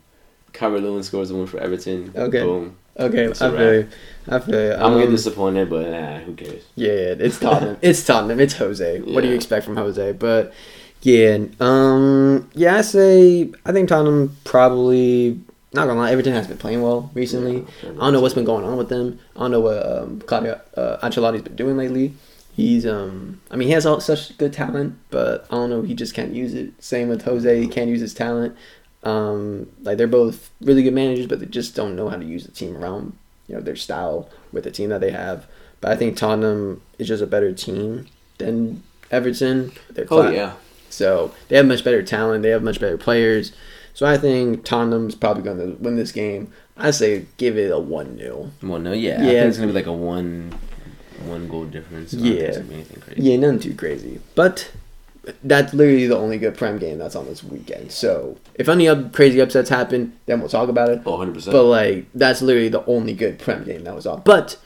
Calvert Lewin scores the one for Everton. Okay. Boom. okay. I a feel you. I feel you. I'm gonna Um, get disappointed, but nah, who cares? Yeah, it's Tottenham. it's Tottenham. It's Jose. What do you expect from Jose? But yeah, um, yeah, I say I think Tottenham probably not gonna lie. Everton has been playing well recently. Yeah, I don't know what's been going on with them. I don't know what um, Claudio uh, Ancelotti's been doing lately. He's um, I mean, he has all, such good talent, but I don't know. He just can't use it. Same with Jose. He can't use his talent. Um, like they're both really good managers, but they just don't know how to use the team around you know their style with the team that they have. But I think Tottenham is just a better team than Everton. They're Oh cla- yeah. so they have much better talent. They have much better players. So I think Tottenham's probably going to win this game. I say give it a one 0 Well, no, yeah. I Yeah. think it's gonna be like a one, one goal difference. I Yeah. it's gonna be anything crazy. Yeah, nothing too crazy. But that's literally the only good prem game that's on this weekend. So if any up crazy upsets happen, then we'll talk about it. Oh, 100 percent. But like that's literally the only good prem game that was on. But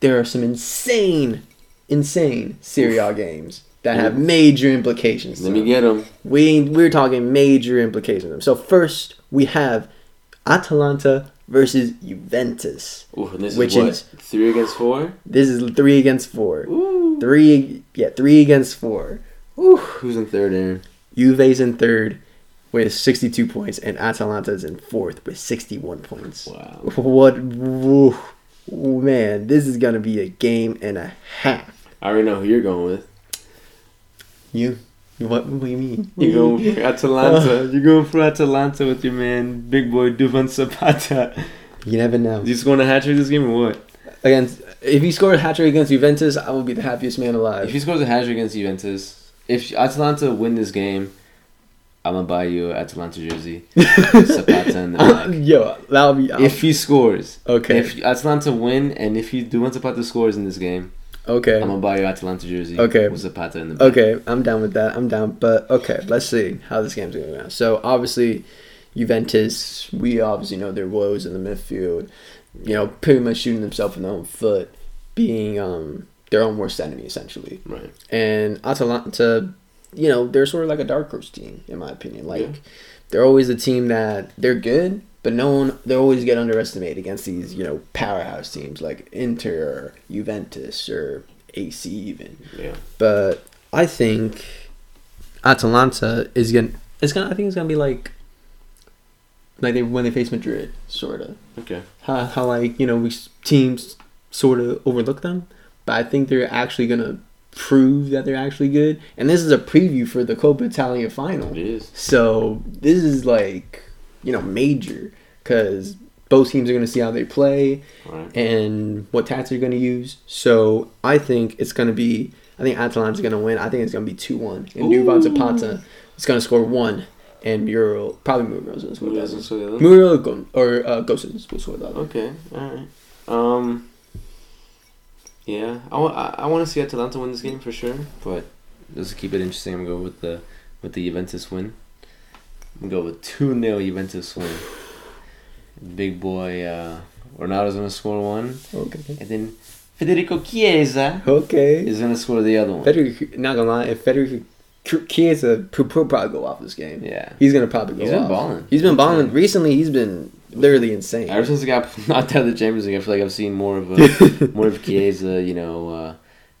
there are some insane, insane Serie A games that have major implications. to Let me them. get them. We we're talking major implications. So first we have Atalanta versus Juventus. Ooh, and this Which is what is- three against four. This is three against four. Ooh. Three yeah, three against four. Whew. Who's in third, Aaron? Juve's in third with 62 points, and Atalanta's in fourth with 61 points. Wow. What? man, this is gonna be a game and a half. I already know who you're going with. You? What, what do you mean? You're going for Atalanta. Uh. You're going for Atalanta with your man, big boy Duvan Zapata. You never know. Is he scoring a hat trick this game or what? Against, if he scored a hat trick against Juventus, I will be the happiest man alive. If he scores a hat trick against Juventus, if Atalanta win this game, I'm gonna buy you an Atalanta jersey. Zapata in the back. Yo, that'll be. If he scores, okay, if Atalanta win, and if he Duvan Zapata scores in this game, okay, I'm gonna buy you an Atalanta jersey. Okay. With Zapata in the back. Okay, I'm down with that. I'm down. But okay, let's see how this game's going to go. So obviously, Juventus, we obviously know their woes in the midfield. You know, pretty much shooting themselves in their own foot, being um their own worst enemy essentially. Right. And Atalanta, you know, they're sort of like a dark horse team in my opinion. Like Yeah. they're always a team that they're good, but no one they always get underestimated against these you know powerhouse teams like Inter, or Juventus, or AC even. Yeah. But I think Atalanta is gonna. It's gonna. I think it's gonna be like. Like they when they face Madrid, sort of. Okay. How, how like you know we teams sort of overlook them, but I think they're actually gonna prove that they're actually good. And this is a preview for the Coppa Italia final. It is. So this is like you know major because both teams are gonna see how they play right. and what tactics they're going to use. So I think it's going to be. I think Atalanta's going to win. I think it's going to be two one. And Duvan Zapata is going to score one, and Muriel probably Muriel's going to score that. doesn't one. score the other? Muriel or or uh, Gosens will score that. Okay, all right. Um, yeah, I want I, want to see Atalanta win this game for sure, but just to keep it interesting, I'm gonna go with the with the Juventus win. I'm gonna go with two 0 Juventus win. Big boy uh, Ronaldo's gonna score one, Okay. and then Federico Chiesa Okay. is gonna score the other one. Federico, not gonna lie, if Federico Chiesa will probably go off this game. Yeah, He's gonna probably go He's been off. balling. He's been balling recently. He's been literally insane. ever since he got knocked out of the Champions League, I feel like I've seen more of a more of Chiesa, you know, uh,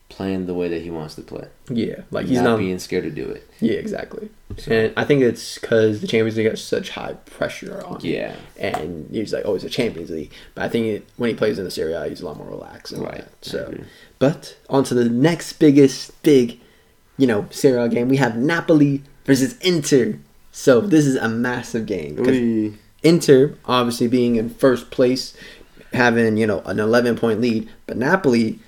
playing the way that he wants to play. yeah, like he's not, not. being scared to do it. yeah, exactly. So, And I think it's because the Champions League has such high pressure on. him. yeah, and he's like, oh, it's a Champions League. But I think it, when he plays in the Serie A, he's a lot more relaxed. Right. that. So, but on to the next biggest big, you know, Serie A game. We have Napoli versus Inter. So this is a massive game. Inter, obviously being in first place, having you know an 11 point lead, but Napoli,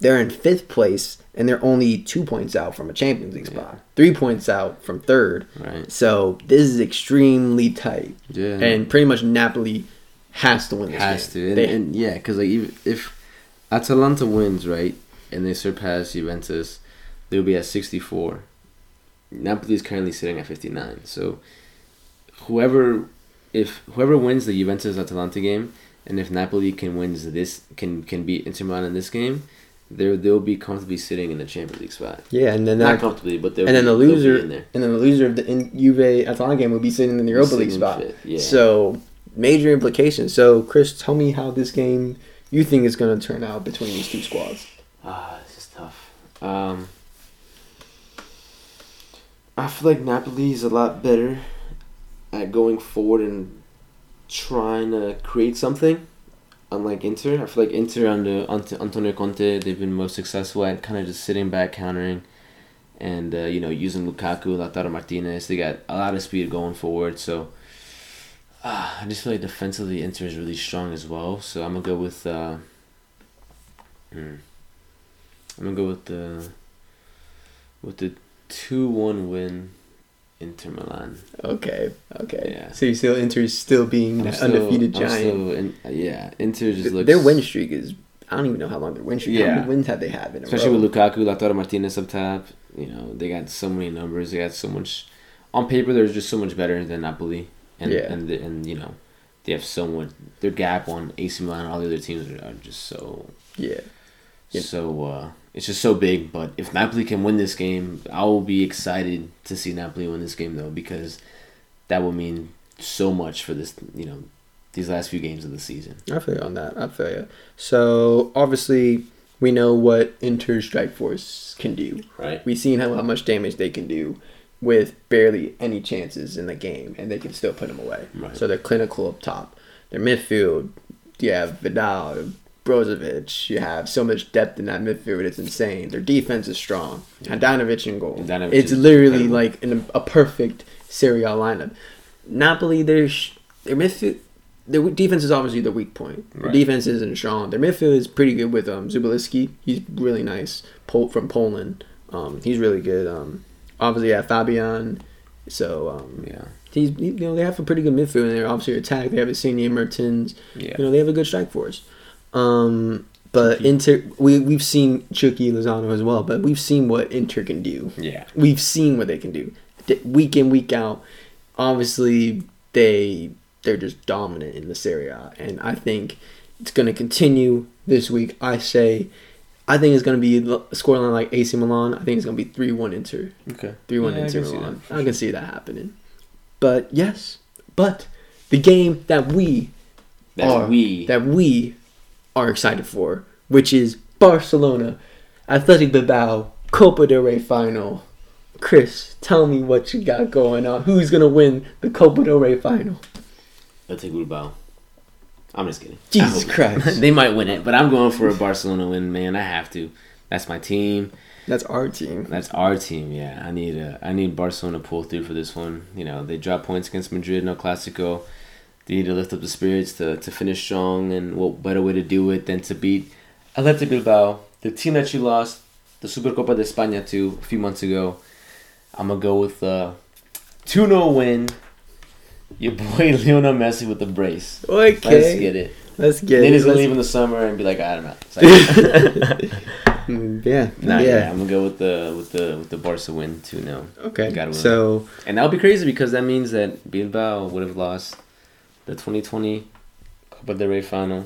they're in fifth place and they're only two points out from a Champions League spot, three points out from third. Right. So this is extremely tight Yeah. and pretty much Napoli has to win this has game. to, and, They- and yeah, because like even if Atalanta wins, right, and they surpass Juventus, they'll be at 64. Napoli is currently sitting at 59. So whoever if whoever wins the Juventus Atalanta game and if Napoli can wins this can can beat Inter Milan in this game, they they'll be comfortably sitting in the Champions League spot. Yeah, and then Not that, comfortably, but they'll and then be- the loser in there. and then the loser of the in Juve Atalanta game will be sitting in the Europa League spot. Yeah. So major implications. So Chris, tell me how this game you think is going to turn out between these two squads. Ah, this is tough. Um, I feel like Napoli is a lot better at going forward and trying to create something. Unlike Inter, I feel like Inter under Ant- Antonio Conte, they've been most successful at kind of just sitting back, countering, and uh, you know using Lukaku, Lautaro Martinez. They got a lot of speed going forward. So uh, I just feel like defensively, Inter is really strong as well. So I'm gonna go with. Uh, hmm. I'm gonna go with the with the two one win Inter Milan. Okay, okay. Yeah. So you still is still being I'm still- undefeated I'm giant. in- yeah, Inter just looks Their win streak is I don't even know how long their win streak. How Yeah. many wins have they had in a especially row? with Lukaku, Lautaro Martinez up top. You know they got so many numbers. They got so much on paper. They're just so much better than Napoli, and Yeah. and the, and you know they have so much. Their gap on AC Milan and all the other teams are, are just so yeah. Yeah. So uh, it's just so big. But if Napoli can win this game, I will be excited to see Napoli win this game though, because that will mean so much for this. You know, these last few games of the season. I feel you on that. I feel you. So obviously we know what Inter's strike force can do. Right. We've seen how, how much damage they can do with barely any chances in the game, and they can still put them away. Right. So they're clinical up top. Their midfield, you have Vidal, Brozovic. You have so much depth in that midfield. It's insane. Their defense is strong. Handanovic in goal. Handanovic it's literally incredible. like in a, a perfect Serie A lineup. Napoli, their their midfield. Their defense is obviously the weak point. Their Right. defense isn't strong. Their midfield is pretty good with um. He's really nice. Pol- from Poland. Um, he's really good. Um, obviously, yeah, Fabian. So um, Yeah. he's you know they have a pretty good midfield and they're Obviously, attack. They have Insigne, Mertens. Yeah. You know they have a good strike force. Um, but Chucky. Inter, we we've seen Chucky Lozano as well. But we've seen what Inter can do. Yeah. We've seen what they can do, week in week out. Obviously, they they're just dominant in this area, and I think it's going to continue this week. I say, I think it's going to be a scoreline like AC Milan. I think it's going to be three one Inter. Okay. Three one Yeah, I Inter see Milan. I can see that happening. But yes, but the game that we That are we. that we are excited for, which is Barcelona, Athletic Bilbao, Copa del Rey final. Chris, tell me what you got going on. Who's gonna win the Copa del Rey final? Take Bilbao. I'm just kidding. Jesus Christ. they might win it, but I'm going for a Barcelona win, man. I have to. That's my team. That's our team. That's our team. Yeah, I need a, I need Barcelona to pull through for this one. You know, they dropped points against Madrid, no Clasico. They need to lift up the spirits to, to finish strong, and what better way to do it than to beat Athletic Bilbao, the team that you lost the Supercopa de España to a few months ago. I'm gonna go with a 2 0 win. Your boy Lionel Messi with the brace. Okay, Let's get it. Let's get it. then it. he's gonna leave in the summer and be like, I don't know. Mm, yeah, nah, yeah. yeah. I'm gonna go with the with the with the Barca win 2 0. Okay, win. so And that would be crazy because that means that Bilbao would have lost the 2020 Copa del Rey final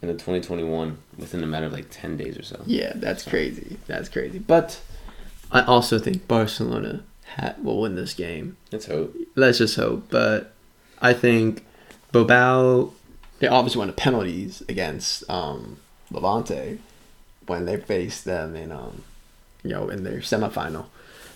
and the 2021 within a matter of like 10 days or so. yeah, that's crazy. That's crazy. But I also think Barcelona ha- will win this game. Let's hope. Let's just hope. But I think Bilbao, they obviously won the penalties against um, Levante when they faced them in um, you know in their semifinal.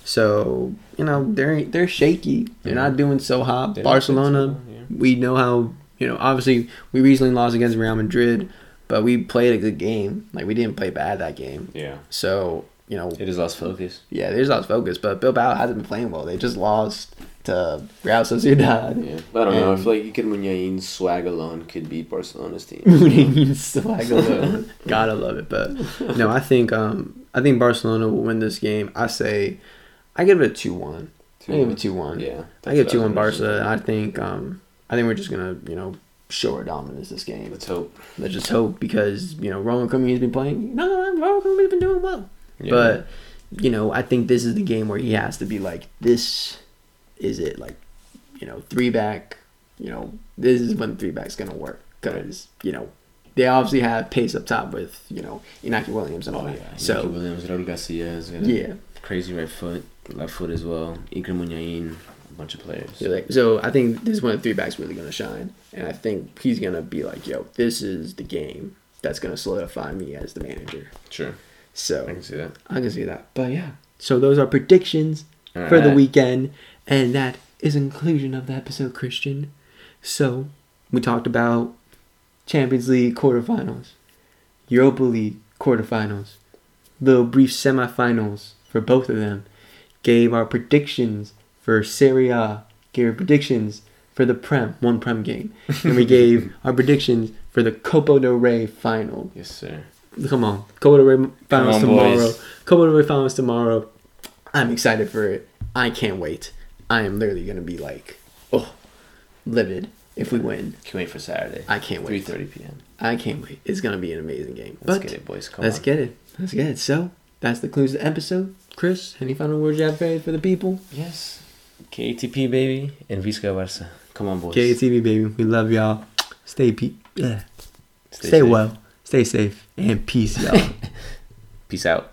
So you know they're they're shaky. They're not doing so hot. Not Barcelona, doing so well, yeah. we know how you know. Obviously, we recently lost against Real Madrid, but we played a good game. Like we didn't play bad that game. Yeah. So you know It is lost focus. yeah, there's lost focus, but Bilbao hasn't been playing well. They just lost to Real Sociedad. Yeah. But I don't know. I And- feel like you could Muniain swag alone could beat Barcelona's team. Swag alone. Gotta love it. But no, I think um I think Barcelona will win this game. I say I give it a two one. I give it two one. Yeah. I give that's two what one Barca. I think um I think we're just gonna, you know, show our dominance this game. Let's hope. Let's just hope because, you know, Ronald Koeman has been playing no, Ronald Koeman has been doing well. Yeah. But you know, I think this is the game where he has to be like, this is it. Like, you know, three back, you know, this is when three back's going to work. Because, you know, they obviously have pace up top with, you know, Inaki Williams and all Oh that. yeah. So, Inaki Williams, Raul Garcia a yeah. crazy right foot, left foot as well. Iker Muniain, bunch of players. So, like, so I think this is when the three back's really to shine. And I think he's to be like, yo, this is the game that's to solidify me as the manager. Sure, So I can see that. I can see that. But yeah. So those are predictions for the weekend, and that is inclusion of the episode, Cristian. So we talked about Champions League quarterfinals, Europa League quarterfinals, little brief semifinals for both of them. Gave our predictions for Serie A. Gave our predictions for the Prem, one Prem game, and we gave our predictions for the Copa del Rey final. Yes, sir. Come on, Copa del Rey finals on, tomorrow. boys. Copa del Rey finals tomorrow. I'm excited for it. I can't wait. I am literally gonna be like, oh, livid if we win. Can't wait for Saturday. I can't wait. 3:30 p.m. I can't wait. It's gonna be an amazing game. Let's but get it, boys. Come let's on. get it. Let's get it. So that's the clues of the episode. Chris, any final words you have for the people? Yes. KATP baby and Visca Barca. Come on, boys. KTV baby, we love y'all. Stay pe- yeah. Stay, safe. well. Stay safe and peace, y'all. Peace out.